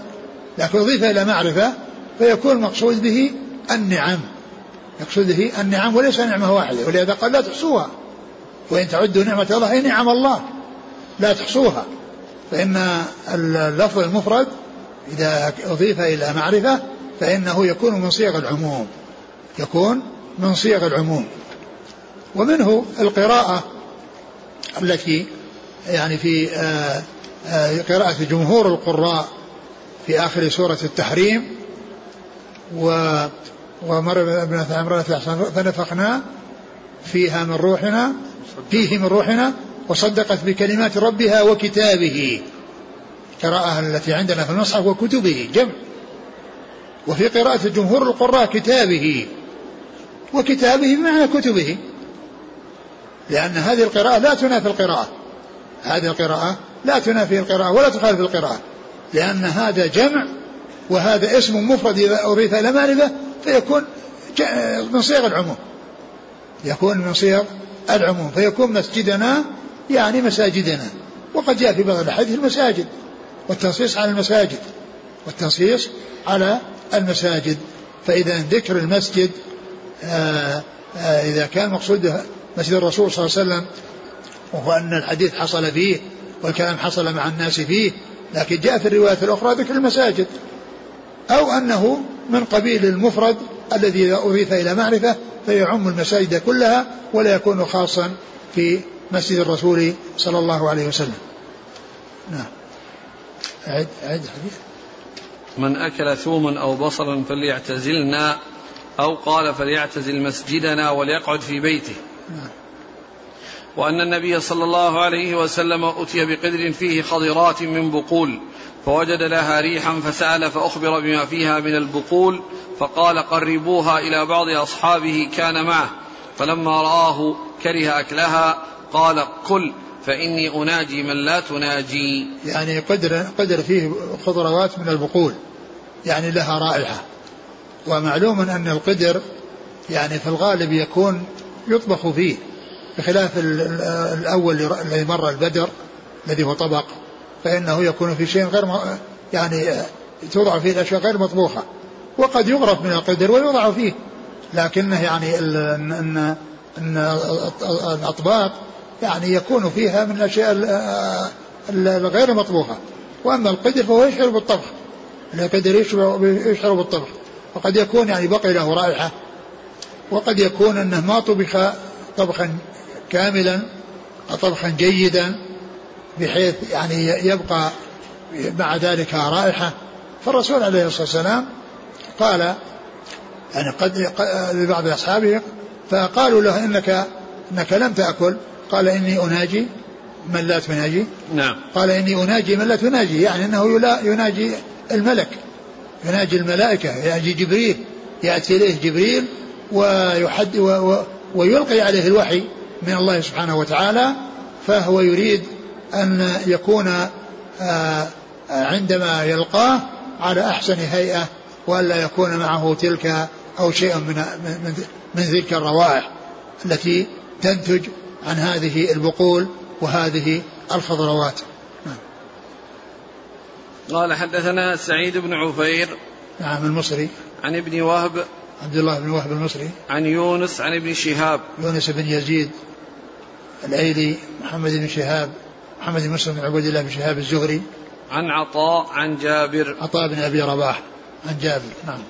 Speaker 2: لكن أضيف إلى معرفة فيكون المقصود به النعم. يقصد به النعم وليس نعمة واحدة. ولهذا قال لا تحصوها. وإن تعدوا نعمة الله أي نعم الله. لا تحصوها. فإن اللفظ المفرد إذا أضيف إلى معرفة فإنه يكون من صيغ العموم. يكون من صيغ العموم. ومنه القراءة التي يعني في آه، آه، قراءة جمهور القراء في آخر سورة التحريم. و ومر ابنة عمران فنفخنا فيها من روحنا فيه من روحنا وصدقت بكلمات ربها وكتابه. قراءة التي عندنا في المصحف وكتبه جمع. وفي قراءة جمهور القراء كتابه وكتابه بمعنى كتبه. لأن هذه القراءة لا تنافي القراءة. هذه القراءة لا تنافي القراءة ولا تخالف القراءة. لأن هذا جمع وهذا اسم مفرد إذا أضيف إلى معرفة فيكون من صيغ العموم. يكون من صيغ العموم فيكون مسجدنا يعني مساجدنا. وقد جاء في بعض الأحاديث المساجد والتنصيص على المساجد والتنصيص على المساجد. فإذا ذكر المسجد آآ آآ إذا كان مقصوده مسجد الرسول صلى الله عليه وسلم وهو أن الحديث حصل فيه والكلام حصل مع الناس فيه لكن جاء في الروايات الأخرى ذكر المساجد. أو أنه من قبيل المفرد الذي إذا أضيف إلى معرفة فيعم المساجد كلها ولا يكون خاصا في مسجد الرسول صلى الله عليه وسلم. نعم. أعد أعد الحديث
Speaker 1: من أكل ثوما أو بصلا فليعتزلنا أو قال فليعتزل مسجدنا وليقعد في بيته. وأن النبي صلى الله عليه وسلم أتي بقدر فيه خضرات من بقول فوجد لها ريحا فسأل فأخبر بما فيها من البقول فقال قربوها إلى بعض أصحابه كان معه فلما رآه كره أكلها قال كل فإني أناجي من لا تناجي.
Speaker 2: يعني قدر, قدر فيه خضروات من البقول يعني لها رائحة. ومعلوم أن القدر يعني في الغالب يكون يطبخ فيه بخلاف الأول الذي مر البدر الذي هو طبق فإنه يكون في شيء غير يعني توضع فيه الأشياء غير مطبوخة. وقد يغرف من القدر ويوضع فيه لكنه يعني أن أن الأطباق يعني يكون فيها من الأشياء الغير مطبوخة. وأما القدر فهو يشعر بالطبخ. القدر يشعر بالطبخ. وقد يكون يعني بقي له رائحة. وقد يكون أنه ما طبخ طبخا كاملا طبخا جيدا بحيث يعني يبقى مع ذلك رائحة. فالرسول عليه الصلاة والسلام قال يعني قد لبعض أصحابه فقالوا له إنك إنك لم تأكل. قال إني أناجي من لا تناجي.
Speaker 1: نعم.
Speaker 2: قال إني أناجي من لا تناجي يعني أنه يناجي الملك يناجي الملائكة يناجي جبريل يأتي إليه جبريل ويحد ويلقي عليه الوحي من الله سبحانه وتعالى فهو يريد أن يكون آه، عندما يلقاه على أحسن هيئة وألا يكون معه تلك أو شيء من من من تلك الروائح التي تنتج عن هذه البقول وهذه الخضروات.
Speaker 1: قال حدثنا سعيد بن عفير
Speaker 2: نعم المصري.
Speaker 1: عن ابن وهب
Speaker 2: عبد الله بن وهب المصري.
Speaker 1: عن يونس عن ابن شهاب.
Speaker 2: يونس بن يزيد الايلي محمد بن شهاب محمد بن مسلم بن عبد الله بن شهاب الزهري.
Speaker 1: عن عطاء عن جابر.
Speaker 2: عطاء بن أبي رباح. عن جابر نعم.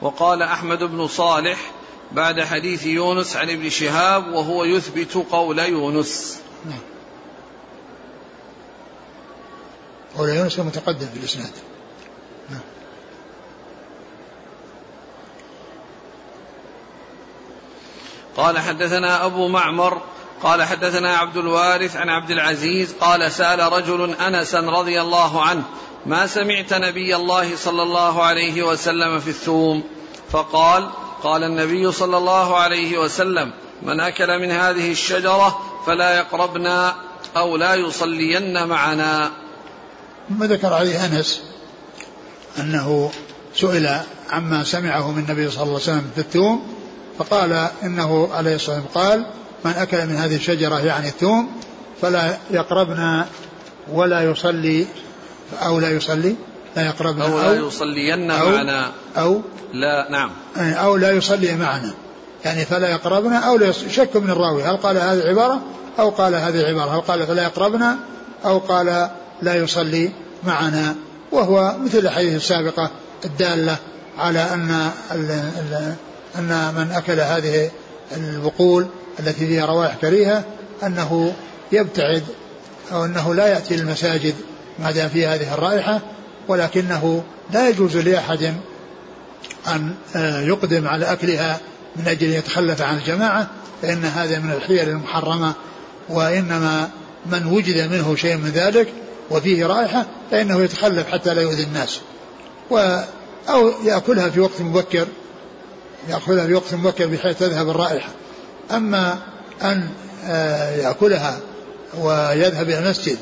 Speaker 1: وقال أحمد بن صالح بعد حديث يونس عن ابن شهاب وهو يثبت قول يونس. نعم
Speaker 2: قول يونس متقدم في الإسناد. نعم.
Speaker 1: قال حدثنا أبو معمر قال حدثنا عبد الوارث عن عبد العزيز قال سأل رجل انسا رضي الله عنه ما سمعت نبي الله صلى الله عليه وسلم في الثوم؟ فقال قال النبي صلى الله عليه وسلم من أكل من هذه الشجرة فلا يقربنا أو لا يصلين معنا.
Speaker 2: ما ذكر عليه أنس أنه سئل عما سمعه من النبي صلى الله عليه وسلم في الثوم فقال إنه عليه الصلاة والسلام قال من أكل من هذه الشجرة يعني الثوم فلا يقربنا ولا يصلي أو لا يصلي. لا يقربنا
Speaker 1: أو, أو لا يصلين أو معنا.
Speaker 2: أو
Speaker 1: لا نعم.
Speaker 2: أو لا يصلي معنا. يعني فلا يقربنا أو لا شك من الراوي. هل قال هذه العبارة أو قال هذه العبارة هل قال فلا يقربنا أو قال لا يصلي معنا؟ وهو مثل الحديث السابقة الدالة على أن أن من أكل هذه البقول التي فيها روائح كريهة أنه يبتعد أو أنه لا يأتي المساجد ما دام فيها هذه الرائحة ولكنه لا يجوز لأحد أن آه، يقدم على أكلها من أجل أن يتخلف عن الجماعة فإن هذا من الحيل المحرمة وإنما من وجد منه شيء من ذلك وفيه رائحة فإنه يتخلف حتى لا يؤذي الناس. و أو يأكلها في وقت مبكر يأكلها في وقت مبكر بحيث تذهب الرائحة. أما أن آه، يأكلها ويذهب إلى المسجد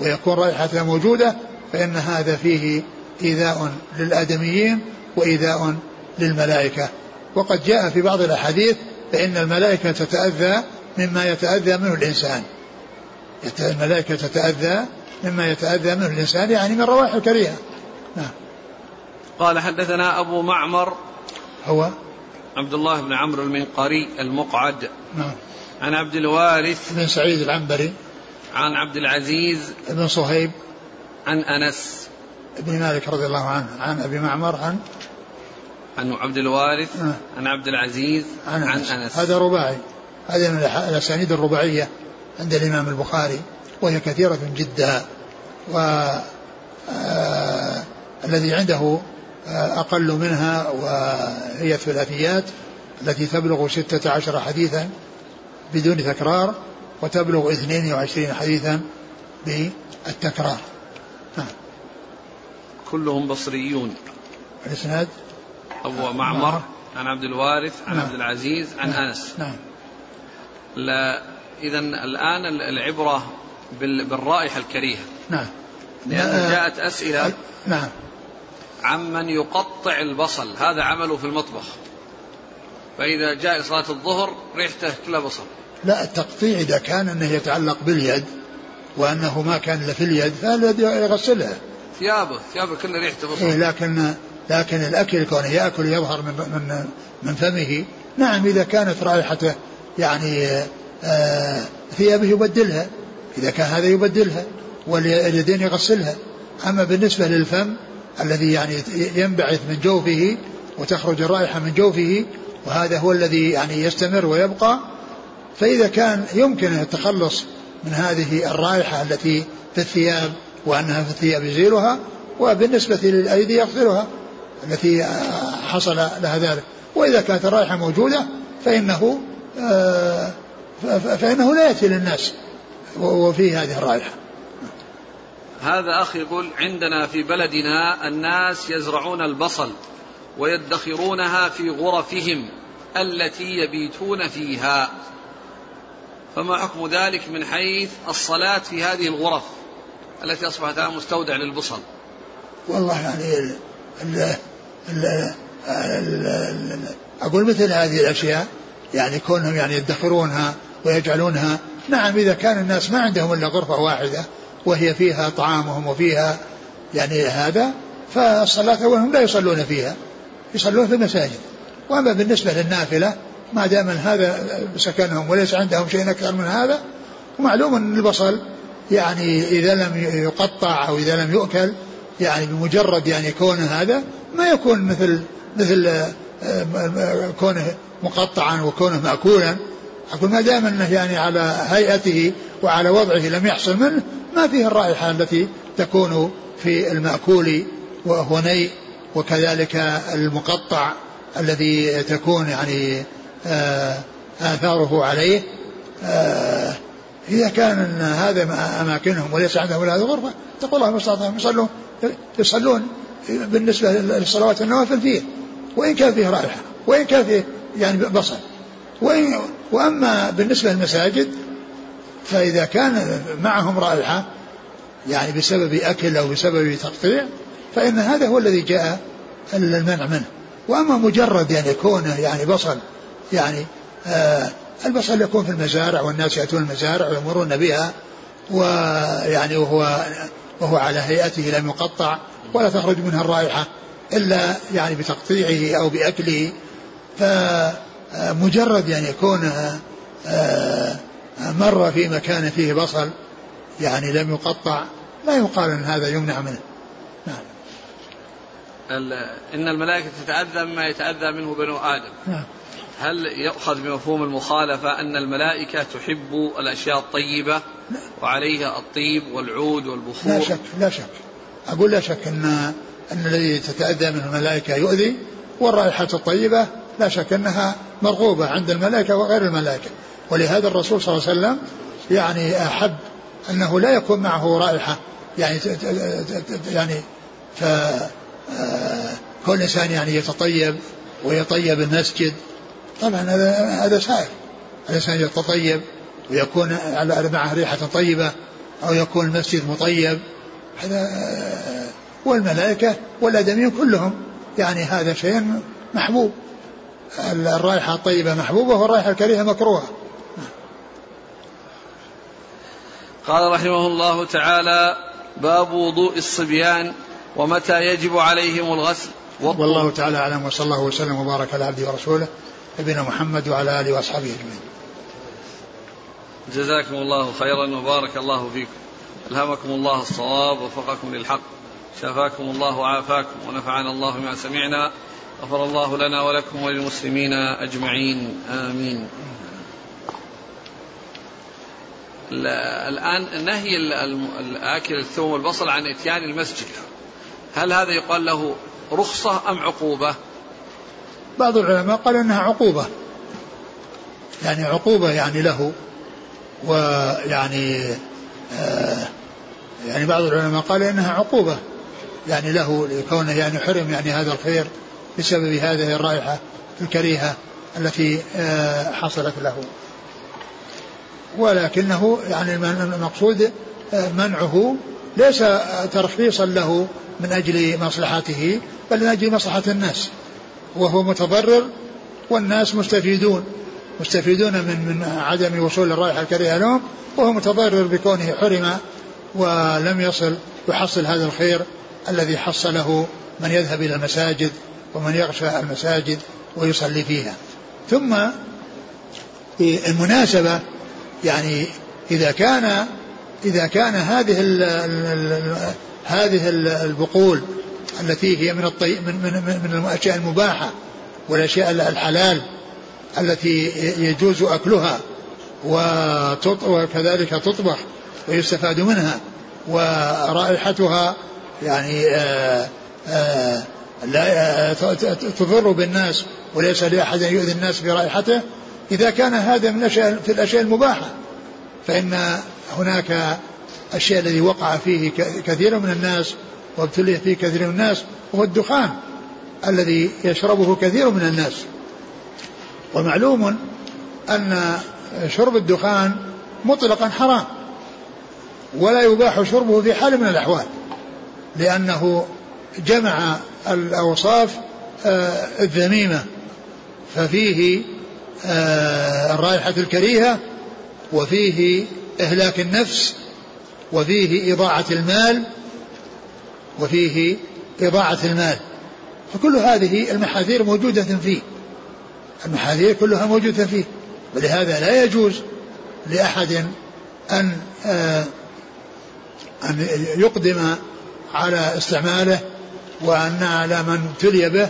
Speaker 2: ويكون رائحتها موجودة فإن هذا فيه إيذاء للآدميين وإيذاء للملائكة. وقد جاء في بعض الأحاديث فإن الملائكة تتأذى مما يتأذى منه الإنسان. الملائكة تتأذى مما يتأذى منه الإنسان يعني من روائح الكريهة. نعم.
Speaker 1: قال حدثنا أبو معمر
Speaker 2: هو؟
Speaker 1: عبد الله بن عمرو المنقري المقعد.
Speaker 2: نعم.
Speaker 1: عن عبد الوارث
Speaker 2: بن سعيد العنبري.
Speaker 1: عن عبد العزيز
Speaker 2: بن صهيب.
Speaker 1: عن أنس
Speaker 2: بن مالك رضي الله عنه عن أبي معمر عن
Speaker 1: عن عبد الوارث
Speaker 2: نعم.
Speaker 1: عن عبد العزيز
Speaker 2: عن,
Speaker 1: عن
Speaker 2: أنس.
Speaker 1: أنس
Speaker 2: هذا رباعي هذه من الأسانيد الرباعية عند الإمام البخاري وهي كثيرة جدا و آه الذي عنده آه أقل منها وهي الثلاثيات التي تبلغ ستة عشر حديثا بدون تكرار وتبلغ اثنين وعشرين حديثا بالتكرار
Speaker 1: كلهم بصريون.
Speaker 2: الإسناد
Speaker 1: أبو معمر عن عبد الوارث عن
Speaker 2: نعم.
Speaker 1: عبد العزيز عن
Speaker 2: نعم.
Speaker 1: أنس.
Speaker 2: نعم.
Speaker 1: لا إذا الآن العبرة بال- بالرائحة الكريهة.
Speaker 2: نعم. آه،
Speaker 1: جاءت أسئلة
Speaker 2: نعم.
Speaker 1: عمن يقطع البصل. هذا عمله في المطبخ. فإذا جاء صلاة الظهر ريحته كلها بصل.
Speaker 2: لا التقطيع إذا كان أنه يتعلق باليد وأنه ما كان إلا في اليد فالذي يغسلها؟
Speaker 1: ثيابه ثيابه كلها ريحته
Speaker 2: إيه لكن لكن الأكل كونه يأكل يظهر من من من فمه. نعم إذا كانت رائحته يعني آه ثيابه يبدلها. إذا كان هذا يبدلها واليدين يغسلها. أما بالنسبة للفم الذي يعني ينبعث من جوفه وتخرج الرائحة من جوفه وهذا هو الذي يعني يستمر ويبقى فإذا كان يمكن التخلص من هذه الرائحة التي في الثياب وأنها في الثياب يزيلها وبالنسبة للأيدي يغسلها التي حصل لها ذلك. وإذا كانت الرائحة موجودة فإنه آه، فإنه لا يأتي للناس وفيه هذه الرائحة.
Speaker 1: هذا أخ يقول عندنا في بلدنا الناس يزرعون البصل ويدخرونها في غرفهم التي يبيتون فيها. فما حكم ذلك من حيث الصلاة في هذه الغرف التي أصبحت الآن مستودع للبصل؟
Speaker 2: والله يعني ال ال ال ال ال أقول مثل هذه الأشياء يعني كونهم يعني يدخرونها ويجعلونها. نعم إذا كان الناس ما عندهم إلا غرفة واحدة وهي فيها طعامهم وفيها يعني هذا فالصلاة وهم لا يصلون فيها يصلون في المساجد. وأما بالنسبة للنافلة ما دام هذا سكنهم وليس عندهم شيء أكثر من هذا ومعلوم أن البصل يعني إذا لم يقطع أو إذا لم يؤكل يعني بمجرد يعني كونه هذا ما يكون مثل مثل آه، كونه مقطعا وكونه مأكولا. أقول ما دام أنه يعني على هيئته وعلى وضعه لم يحصل منه ما فيه الرائحة التي تكون في المأكول وهو ني وكذلك المقطع الذي تكون يعني آثاره عليه. آه، إذا كان إن هذا أماكنهم وليس عندهم إلا هذه الغرفة تقول الله استطاعوا يصلون يصلون بالنسبة للصلوات النوافل فيه. وإن كان فيه رائحة وإن كان فيه يعني بصل. وإن وأما بالنسبة للمساجد فإذا كان معهم رائحة يعني بسبب أكل أو بسبب تقطيع فإن هذا هو الذي جاء المنع منه. وأما مجرد يعني كونه يعني بصل يعني آه البصل يكون في المزارع والناس يأتون المزارع ويمرون بها ويعني وهو وهو على هيئته لم يقطع ولا تخرج منها الرائحة إلا يعني بتقطيعه أو بأكله. فمجرد يعني كونها آه، مر في مكان فيه بصل يعني لم يقطع لا يقال أن هذا يمنع منه. نعم.
Speaker 1: إن الملائكة تتأذى مما يتأذى منه بنو آدم.
Speaker 2: نعم.
Speaker 1: هل يؤخذ بمفهوم المخالفة أن الملائكة تحب الأشياء الطيبة وعليها الطيب والعود
Speaker 2: لا
Speaker 1: والبخور
Speaker 2: شك لا شك. أقول لا شك أن أن الذي تتأذى منه الملائكة يؤذي والرائحة الطيبة لا شك أنها مرغوبة عند الملائكة وغير الملائكة. ولهذا الرسول صلى الله عليه وسلم يعني أحب أنه لا يكون معه رائحة. يعني يعني ف آه، كل إنسان يعني يتطيب ويطيب المسجد. طبعا هذا هذا سائر الإنسان يتطيب ويكون على معه ريحة طيبة أو يكون المسجد مطيب. هذا والملائكة والآدميين كلهم يعني هذا شيء محبوب. الرائحة الطيبة محبوبة والرائحة الكريهة مكروهة.
Speaker 1: قال رحمه الله تعالى باب وضوء الصبيان ومتى يجب عليهم الغسل.
Speaker 2: والله تعالى أعلم وصلى الله وسلم وبارك على عبده ورسوله. نبينا محمد وعلى آله وأصحابه أجمعين.
Speaker 1: جزاكم الله خيرا وبارك الله فيكم. ألهمكم الله الصواب ووفقكم للحق. شفاكم الله وعافاكم ونفعنا الله بما سمعنا غفر الله لنا ولكم وللمسلمين أجمعين آمين. الآن نهي الآكل الثوم والبصل عن إتيان المسجد هل هذا يقال له رخصة أم عقوبة
Speaker 2: بعض العلماء قال إنها عقوبة. يعني عقوبة يعني له ويعني آه يعني بعض العلماء قال إنها عقوبة يعني له لكونه يعني حرم يعني هذا الخير بسبب هذه الرائحة الكريهة التي آه حصلت له. ولكنه يعني المقصود آه، منعه ليس ترخيصا له من أجل مصلحته بل من أجل مصلحة الناس. وهو متضرر والناس مستفيدون مستفيدون من من عدم وصول الرائحة الكريهة لهم وهو متضرر بكونه حرم ولم يصل يحصل هذا الخير الذي حصله من يذهب إلى المساجد ومن يغشى المساجد ويصلي فيها. ثم المناسبة يعني إذا كان إذا كان هذه ال ال هذه البقول التي هي من الطي من من من الأشياء المباحة والأشياء الحلال التي يجوز أكلها وكذلك تطبخ ويستفاد منها ورائحتها يعني آآ آآ لا تضر بالناس وليس لأحد أن يؤذي الناس برائحته. إذا كان هذا من الأشياء في الأشياء المباحة فإن هناك الشيء الذي وقع فيه كثير من الناس وابتلي فيه كثير من الناس هو الدخان الذي يشربه كثير من الناس. ومعلوم أن شرب الدخان مطلقا حرام ولا يباح شربه في حال من الأحوال لأنه جمع الأوصاف آه، الذميمة ففيه آه، الرائحة الكريهة وفيه إهلاك النفس وفيه إضاعة المال وفيه إضاعة المال. فكل هذه المحاذير موجودة فيه. المحاذير كلها موجودة فيه. ولهذا لا يجوز لأحد أن آه أن يقدم على استعماله وأن على من ابتلي به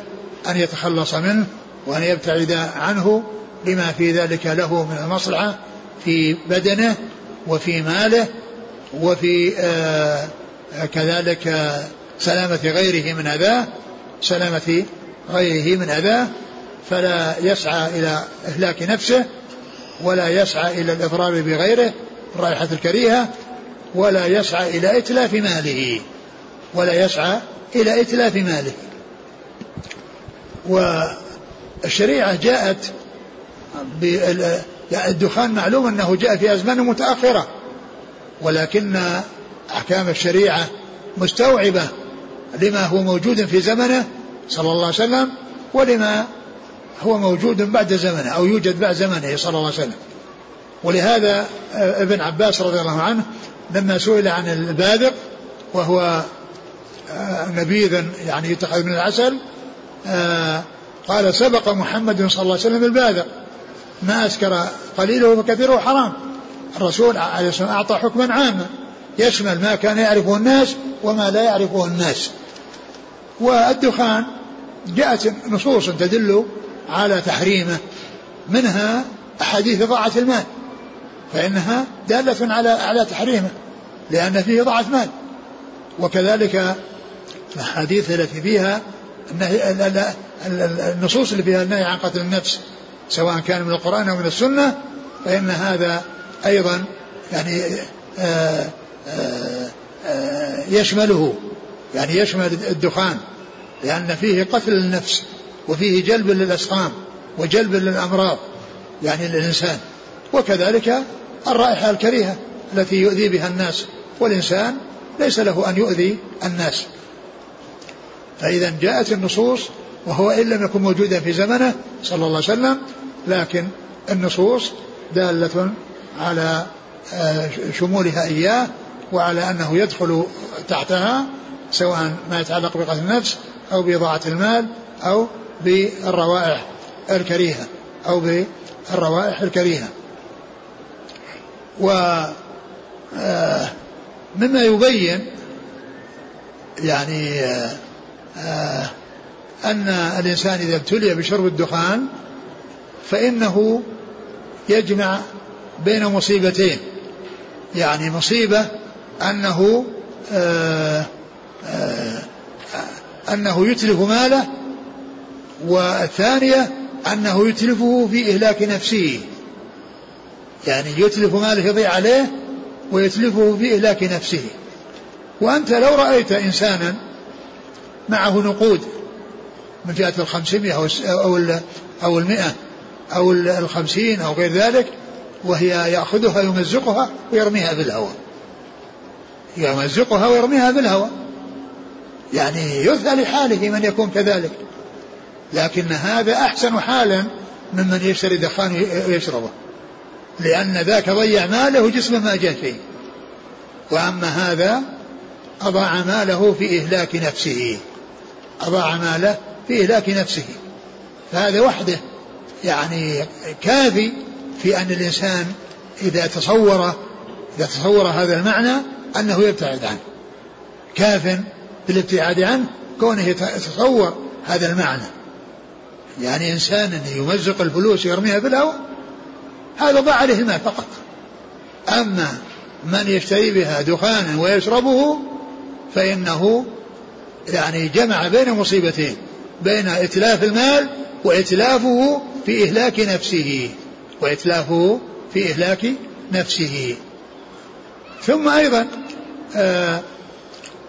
Speaker 2: أن يتخلص منه وأن يبتعد عنه لما في ذلك له من المصلحة في بدنه وفي ماله وفي آه كذلك سلامة غيره من أذاه سلامة غيره من أذاه فلا يسعى إلى إهلاك نفسه ولا يسعى إلى الإضرار بغيره الرائحة الكريهة ولا يسعى إلى إتلاف ماله ولا يسعى إلى إتلاف ماله. والشريعة جاءت الدخان معلوم أنه جاء في أزمان متأخرة ولكن أحكام الشريعة مستوعبة لما هو موجود في زمنه صلى الله عليه وسلم ولما هو موجود بعد زمنه أو يوجد بعد زمنه صلى الله عليه وسلم. ولهذا ابن عباس رضي الله عنه لما سئل عن الباذق وهو آه، نبيذ يعني يتخذ من العسل آه، قال سبق محمد صلى الله عليه وسلم الباذق ما أسكر قليله فكثيره حرام. الرسول عليه الصلاة والسلام أعطى حكما عاما. يشمل ما كان يعرفه الناس وما لا يعرفه الناس. والدخان جاءت نصوص تدل على تحريمه منها أحاديث إضاعة المال فإنها دالة على على تحريمه لأن فيه إضاعة مال. وكذلك الأحاديث التي فيها النصوص اللي فيها النهي عن قتل النفس سواء كان من القرآن أو من السنة فإن هذا أيضا يعني آآ يشمله. يعني يشمل الدخان لأن فيه قتل النفس وفيه جلب للأسقام وجلب للأمراض يعني للإنسان. وكذلك الرائحة الكريهة التي يؤذي بها الناس والإنسان ليس له أن يؤذي الناس. فإذا جاءت النصوص وهو إن لم يكن موجودا في زمنه صلى الله عليه وسلم لكن النصوص دالة على آه، شمولها إياه وعلى أنه يدخل تحتها سواء ما يتعلق بقتل النفس أو بإضاعة المال أو بالروائح الكريهة أو بالروائح الكريهة. و آه، مما يبين يعني آه، أن الإنسان إذا ابتلي بشرب الدخان فإنه يجمع بين مصيبتين يعني مصيبة أنه آه، آه، أنه يتلف ماله والثانية أنه يتلفه في إهلاك نفسه. يعني يتلف ماله يضيع عليه ويتلفه في إهلاك نفسه. وأنت لو رأيت إنسانا معه نقود من فئة الخمسمائة أو أو أو المئة أو الخمسين أو غير ذلك وهي يأخذها يمزقها ويرميها في الهواء. يمزقها ويرميها في الهواء يعني يثنى لحاله من يكون كذلك. لكن هذا أحسن حالا ممن يشتري دخان ويشربه لأن ذاك ضيع ماله وجسمه ما جاء شيء وأما هذا أضاع ماله في إهلاك نفسه. أضاع ماله في إهلاك نفسه. فهذا وحده. يعني كافي في أن الإنسان إذا تصور إذا تصور هذا المعنى أنه يبتعد عنه. كاف بالابتعاد عنه كونه يتصور هذا المعنى. يعني إنسان يمزق الفلوس ويرميها في الهواء هذا ضاع عليه الماء فقط. أما من يشتري بها دخانا ويشربه فإنه يعني جمع بين مصيبتين بين إتلاف المال وإتلافه في إهلاك نفسه وإتلافه في إهلاك نفسه. ثم أيضا آه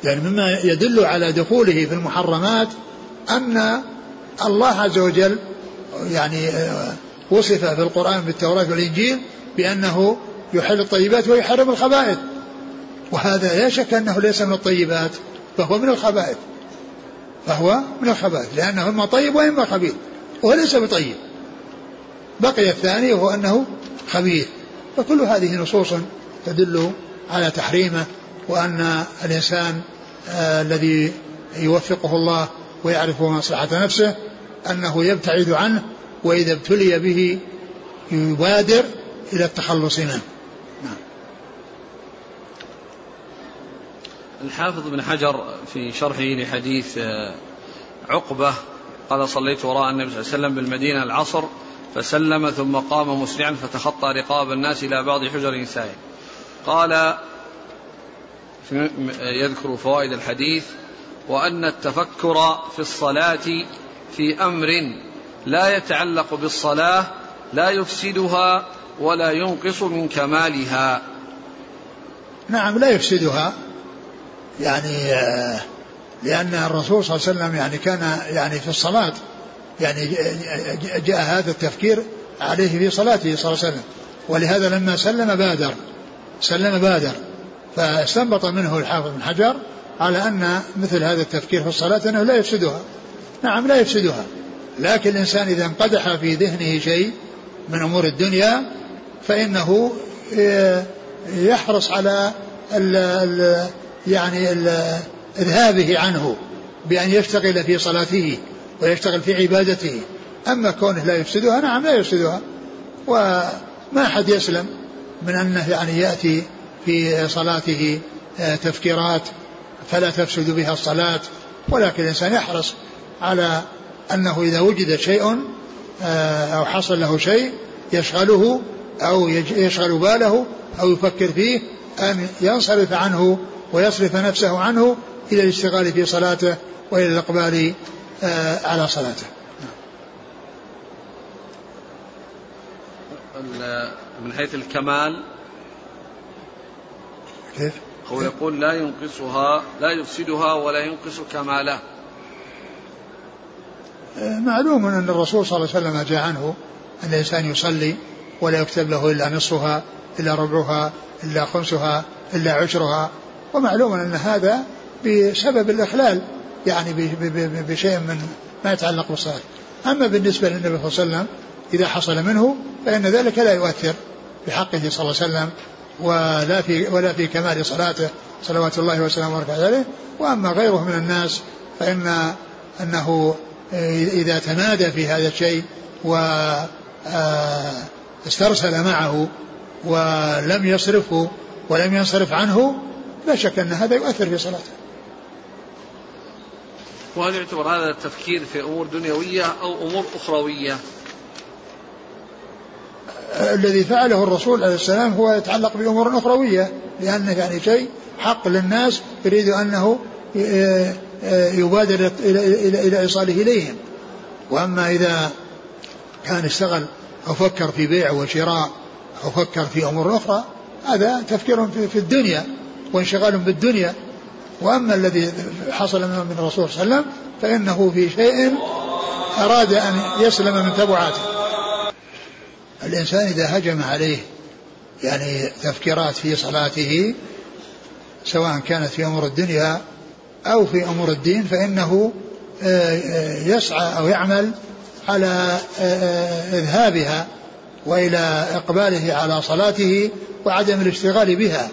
Speaker 2: يعني مما يدل على دخوله في المحرمات أن الله عز وجل يعني آه وصف في القرآن بالتوراة والإنجيل بأنه يحل الطيبات ويحرم الخبائث. وهذا لا شك أنه ليس من الطيبات فهو من الخبائث. فهو من الخبائث لأنه إما طيب وإما خبيث وهو ليس بطيب. بقي الثاني وهو أنه خبيث. فكل هذه نصوص تدل على تحريمه وأن الإنسان آه الذي يوفقه الله ويعرف مصلحة نفسه أنه يبتعد عنه وإذا ابتلي به يبادر إلى التخلص منه نعم.
Speaker 1: الحافظ بن حجر في شرحه لحديث آه، عقبة قال صليت وراء النبي صلى الله عليه وسلم بالمدينة العصر فسلم ثم قام مسرعا فتخطى رقاب الناس إلى بعض حجر نسائه قال يذكر فوائد الحديث وأن التفكر في الصلاة في أمر لا يتعلق بالصلاة لا يفسدها ولا ينقص من كمالها.
Speaker 2: نعم لا يفسدها. يعني آه، لأن الرسول صلى الله عليه وسلم يعني كان يعني في الصلاة يعني جاء هذا التفكير عليه في صلاته صلى الله عليه وسلم. ولهذا لما سلم بادر. سلم بادر فاستنبط منه الحافظ بن حجر على أن مثل هذا التفكير في الصلاة أنه لا يفسدها. نعم لا يفسدها. لكن الإنسان إذا انقدح في ذهنه شيء من أمور الدنيا فإنه آه، يحرص على ال ال يعني ال إذهابه عنه بأن يشتغل في صلاته ويشتغل في عبادته. أما كونه لا يفسدها نعم لا يفسدها. وما أحد يسلم. من أنه يعني يأتي في صلاته آه، تفكيرات فلا تفسد بها الصلاة ولكن الإنسان يحرص على أنه إذا وجد شيء آه، أو حصل له شيء يشغله أو يشغل باله أو يفكر فيه أن ينصرف عنه ويصرف نفسه عنه إلى الاشتغال في صلاته وإلى الإقبال آه، على صلاته.
Speaker 1: من حيث الكمال.
Speaker 2: كيف؟
Speaker 1: هو يقول لا ينقصها لا يفسدها ولا ينقص كماله.
Speaker 2: آه، معلوم أن الرسول صلى الله عليه وسلم جاء عنه أن الإنسان يصلي ولا يكتب له إلا نصفها إلا ربعها إلا خمسها إلا عشرها. ومعلوم أن هذا بسبب الإخلال يعني بشيء من ما يتعلق بالصلاة. أما بالنسبة للنبي صلى الله عليه وسلم إذا حصل منه فإن ذلك لا يؤثر في حقه صلى الله عليه وسلم ولا في ولا في كمال صلاته صلوات الله وسلامه وبركاته عليه وأما غيره من الناس فإن أنه إذا تمادى في هذا الشيء و آه، استرسل معه ولم يصرفه ولم ينصرف عنه لا شك أن هذا يؤثر في صلاته.
Speaker 1: وهل يعتبر هذا التفكير في أمور دنيوية أو أمور أخروية؟
Speaker 2: الذي فعله الرسول عليه السلام هو يتعلق بأمور أخروية لأنه يعني شيء حق للناس يريد أنه آه، آه، يبادر إلى إيصاله إليهم. وأما إذا كان اشتغل أو فكر في بيع وشراء أو فكر في أمور أخرى هذا تفكير في الدنيا وانشغال بالدنيا. وأما الذي حصل من الرسول صلى الله عليه وسلم فإنه في شيء أراد أن يسلم من تبعاته. الإنسان إذا هجم عليه يعني تفكيرات في صلاته سواء كانت في أمور الدنيا أو في أمور الدين فإنه آه، آه، يسعى أو يعمل على آه، إذهابها وإلى إقباله على صلاته وعدم الاشتغال بها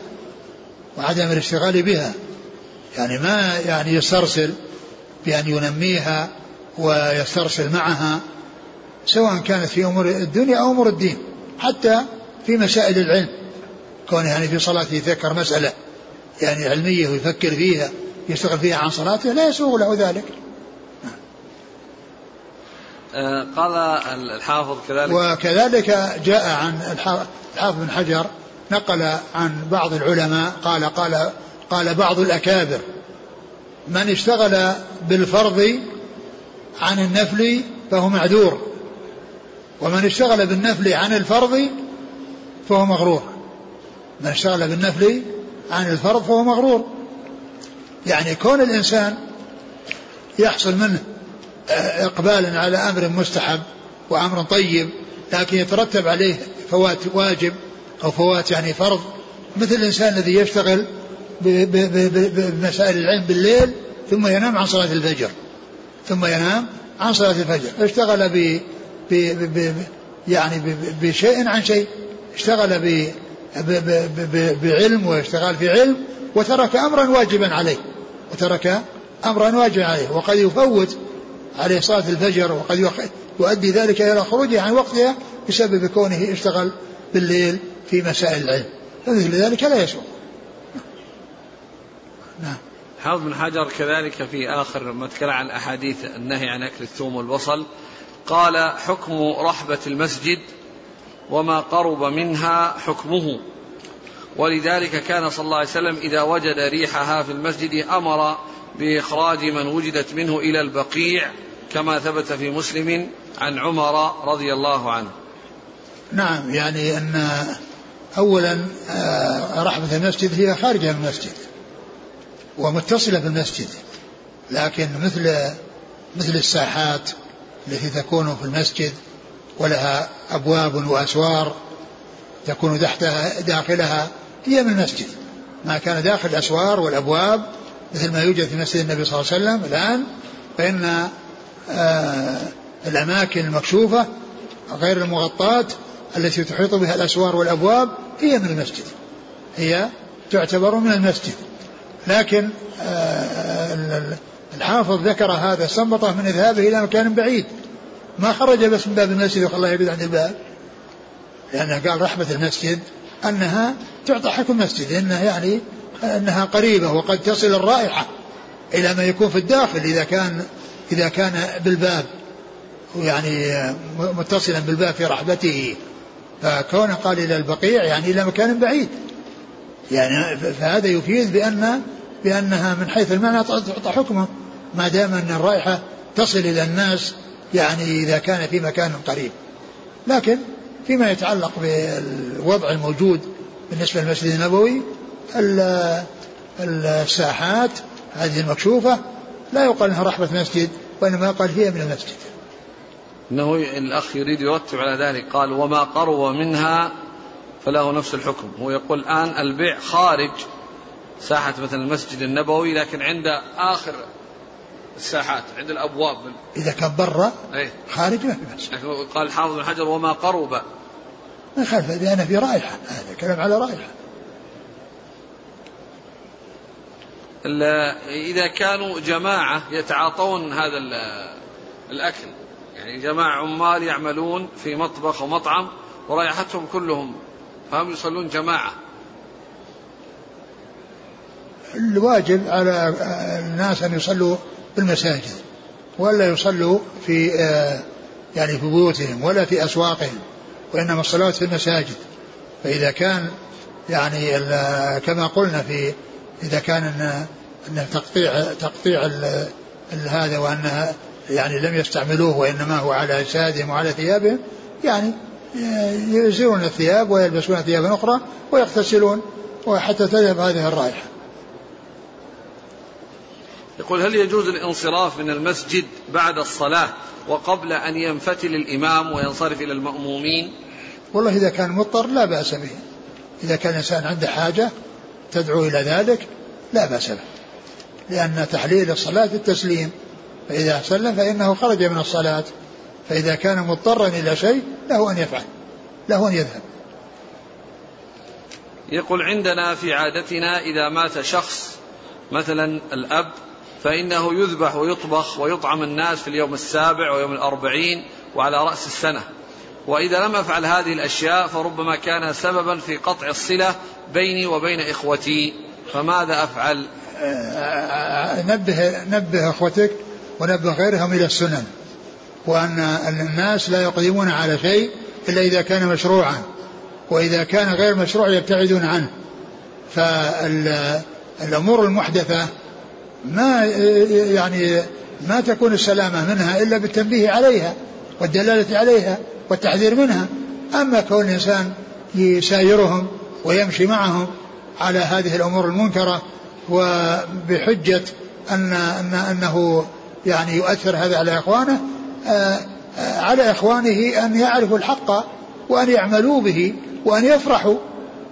Speaker 2: وعدم الاشتغال بها. يعني ما يعني يسترسل بأن ينميها ويسترسل معها. سواء كانت في أمور الدنيا أو أمور الدين حتى في مسائل العلم. كونه يعني في صلاته يتذكر مسألة يعني علمية ويفكر فيها يشتغل فيها عن صلاته لا يسوغ له ذلك.
Speaker 1: آه، قال الحافظ كذلك.
Speaker 2: وكذلك جاء عن الحافظ بن حجر نقل عن بعض العلماء قال قال قال بعض الأكابر من اشتغل بالفرض عن النفل فهو معذور. ومن اشتغل بالنفل عن الفرض فهو مغرور. من اشتغل بالنفل عن الفرض فهو مغرور. يعني كون الإنسان يحصل منه إقبال على أمر مستحب وأمر طيب لكن يترتب عليه فوات واجب أو فوات يعني فرض مثل الإنسان الذي يشتغل بمسائل العلم بالليل ثم ينام عن صلاة الفجر. ثم ينام عن صلاة الفجر. اشتغل ب ب يعني بشيء عن شيء. اشتغل ب بعلم واشتغل في علم وترك أمرا واجبا عليه. وترك أمرا واجبا عليه. وقد يفوت عليه صلاة الفجر وقد يؤدي ذلك إلى خروجه عن وقتها بسبب كونه اشتغل بالليل في مسائل العلم. فمثل ذلك لا يسوء.
Speaker 1: نعم. حافظ بن حجر كذلك في آخر ما تكلم عن أحاديث النهي عن أكل الثوم والبصل قال حكم رحبة المسجد وما قرب منها حكمه. ولذلك كان صلى الله عليه وسلم إذا وجد ريحها في المسجد أمر بإخراج من وجدت منه إلى البقيع كما ثبت في مسلم عن عمر رضي الله عنه.
Speaker 2: نعم يعني أن أولا آه، رحبة المسجد هي خارجة من المسجد ومتصلة بالمسجد لكن مثل مثل الساحات التي تكون في المسجد ولها أبواب وأسوار تكون تحتها داخلها هي من المسجد. ما كان داخل الأسوار والأبواب مثل ما يوجد في مسجد النبي صلى الله عليه وسلم الآن فإن آه الأماكن المكشوفة غير المغطاة التي تحيط بها الأسوار والأبواب هي من المسجد. هي تعتبر من المسجد. لكن آه الحافظ ذكر هذا استنبطه من إذهابه إلى مكان بعيد. ما خرج بس من باب المسجد وخلى الله يقعد عند الباب. لأنه قال رحمة المسجد أنها تعطى حكم المسجد لأنها يعني أنها قريبة وقد تصل الرائحة إلى ما يكون في الداخل إذا كان إذا كان بالباب يعني متصلا بالباب في رحبته فكونه قال إلى البقيع يعني إلى مكان بعيد. يعني فهذا يفيد بأن بأنها من حيث المعنى تعطى حكمه. ما دام أن الرائحة تصل إلى الناس يعني إذا كان في مكان قريب. لكن فيما يتعلق بالوضع الموجود بالنسبة للمسجد النبوي الساحات هذه المكشوفة لا يقال أنها رحبة مسجد وإنما يقال هي من المسجد.
Speaker 1: إنه الأخ يريد يرتب على ذلك قال وما قرب منها فله نفس الحكم. هو يقول الآن البيع خارج ساحة مثل المسجد النبوي لكن عند آخر الساحات عند الأبواب.
Speaker 2: إذا كان برا
Speaker 1: أيه؟
Speaker 2: خارج ما في بأس.
Speaker 1: قال الحافظ بن حجر وما قرب.
Speaker 2: ما يخالف لأن في رائحة. هذا كلام على رائحة.
Speaker 1: إذا كانوا جماعة يتعاطون هذا الأكل. يعني جماعة عمال يعملون في مطبخ ومطعم ورائحتهم كلهم فهم يصلون جماعة.
Speaker 2: الواجب على الناس أن يصلوا في المساجد ولا يصلوا في يعني في بيوتهم ولا في أسواقهم وإنما الصلاة في المساجد. فإذا كان يعني كما قلنا في إذا كان أن أن تقطيع تقطيع هذا وأنها يعني لم يستعملوه وإنما هو على أجسادهم وعلى ثيابهم يعني يزيلون الثياب ويلبسون ثيابا أخرى ويغتسلون وحتى تذهب هذه الرائحة.
Speaker 1: يقول هل يجوز الانصراف من المسجد بعد الصلاة وقبل أن ينفتل الإمام وينصرف إلى المأمومين؟
Speaker 2: والله إذا كان مضطر لا بأس به. إذا كان الإنسان عنده حاجة تدعو إلى ذلك لا بأس به. لأن تحليل الصلاة التسليم فإذا سلم فإنه خرج من الصلاة. فإذا كان مضطرا إلى شيء له أن يفعل له أن يذهب.
Speaker 1: يقول عندنا في عادتنا إذا مات شخص مثلا الأب فإنه يذبح ويطبخ ويطعم الناس في اليوم السابع ويوم الأربعين وعلى رأس السنة. وإذا لم أفعل هذه الأشياء فربما كان سببا في قطع الصلة بيني وبين إخوتي. فماذا أفعل؟
Speaker 2: نبه نبه إخوتك ونبه غيرهم إلى السنن وأن الناس لا يقدمون على شيء إلا إذا كان مشروعا وإذا كان غير مشروع يبتعدون عنه. فالأمور المحدثة ما يعني ما تكون السلامة منها إلا بالتنبيه عليها والدلالة عليها والتحذير منها. أما كون الانسان يسايرهم ويمشي معهم على هذه الأمور المنكرة وبحجة أن, أن أنه يعني يؤثر هذا على إخوانه آه، آه، على إخوانه أن يعرفوا الحق وأن يعملوا به وأن يفرحوا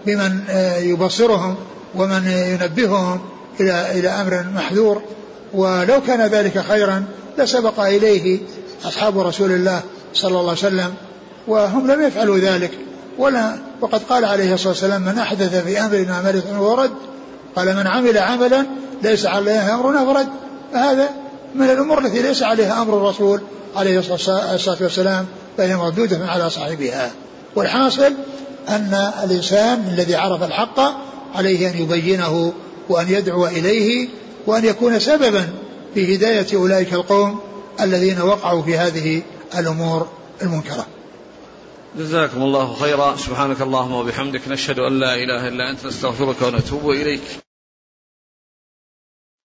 Speaker 2: بمن آه، يبصرهم ومن ينبههم إلى إلى أمر محذور. ولو كان ذلك خيرا لسبق إليه أصحاب رسول الله صلى الله عليه وسلم وهم لم يفعلوا ذلك. ولا وقد قال عليه الصلاة والسلام من أحدث في أمرنا ما ليس ورد قال من عمل عملا ليس عليه امرنا فرد. هذا من الأمور التي ليس عليها أمر الرسول عليه الصلاة والسلام فهي مردوده على صاحبها. والحاصل أن الإنسان الذي عرف الحق عليه أن يبينه وأن يدعو إليه وأن يكون سببا في هداية أولئك القوم الذين وقعوا في هذه الأمور المنكرة.
Speaker 1: جزاكم الله خيرا سبحانك اللهم وبحمدك نشهد أن لا إله إلا أنت نستغفرك ونتوب إليك.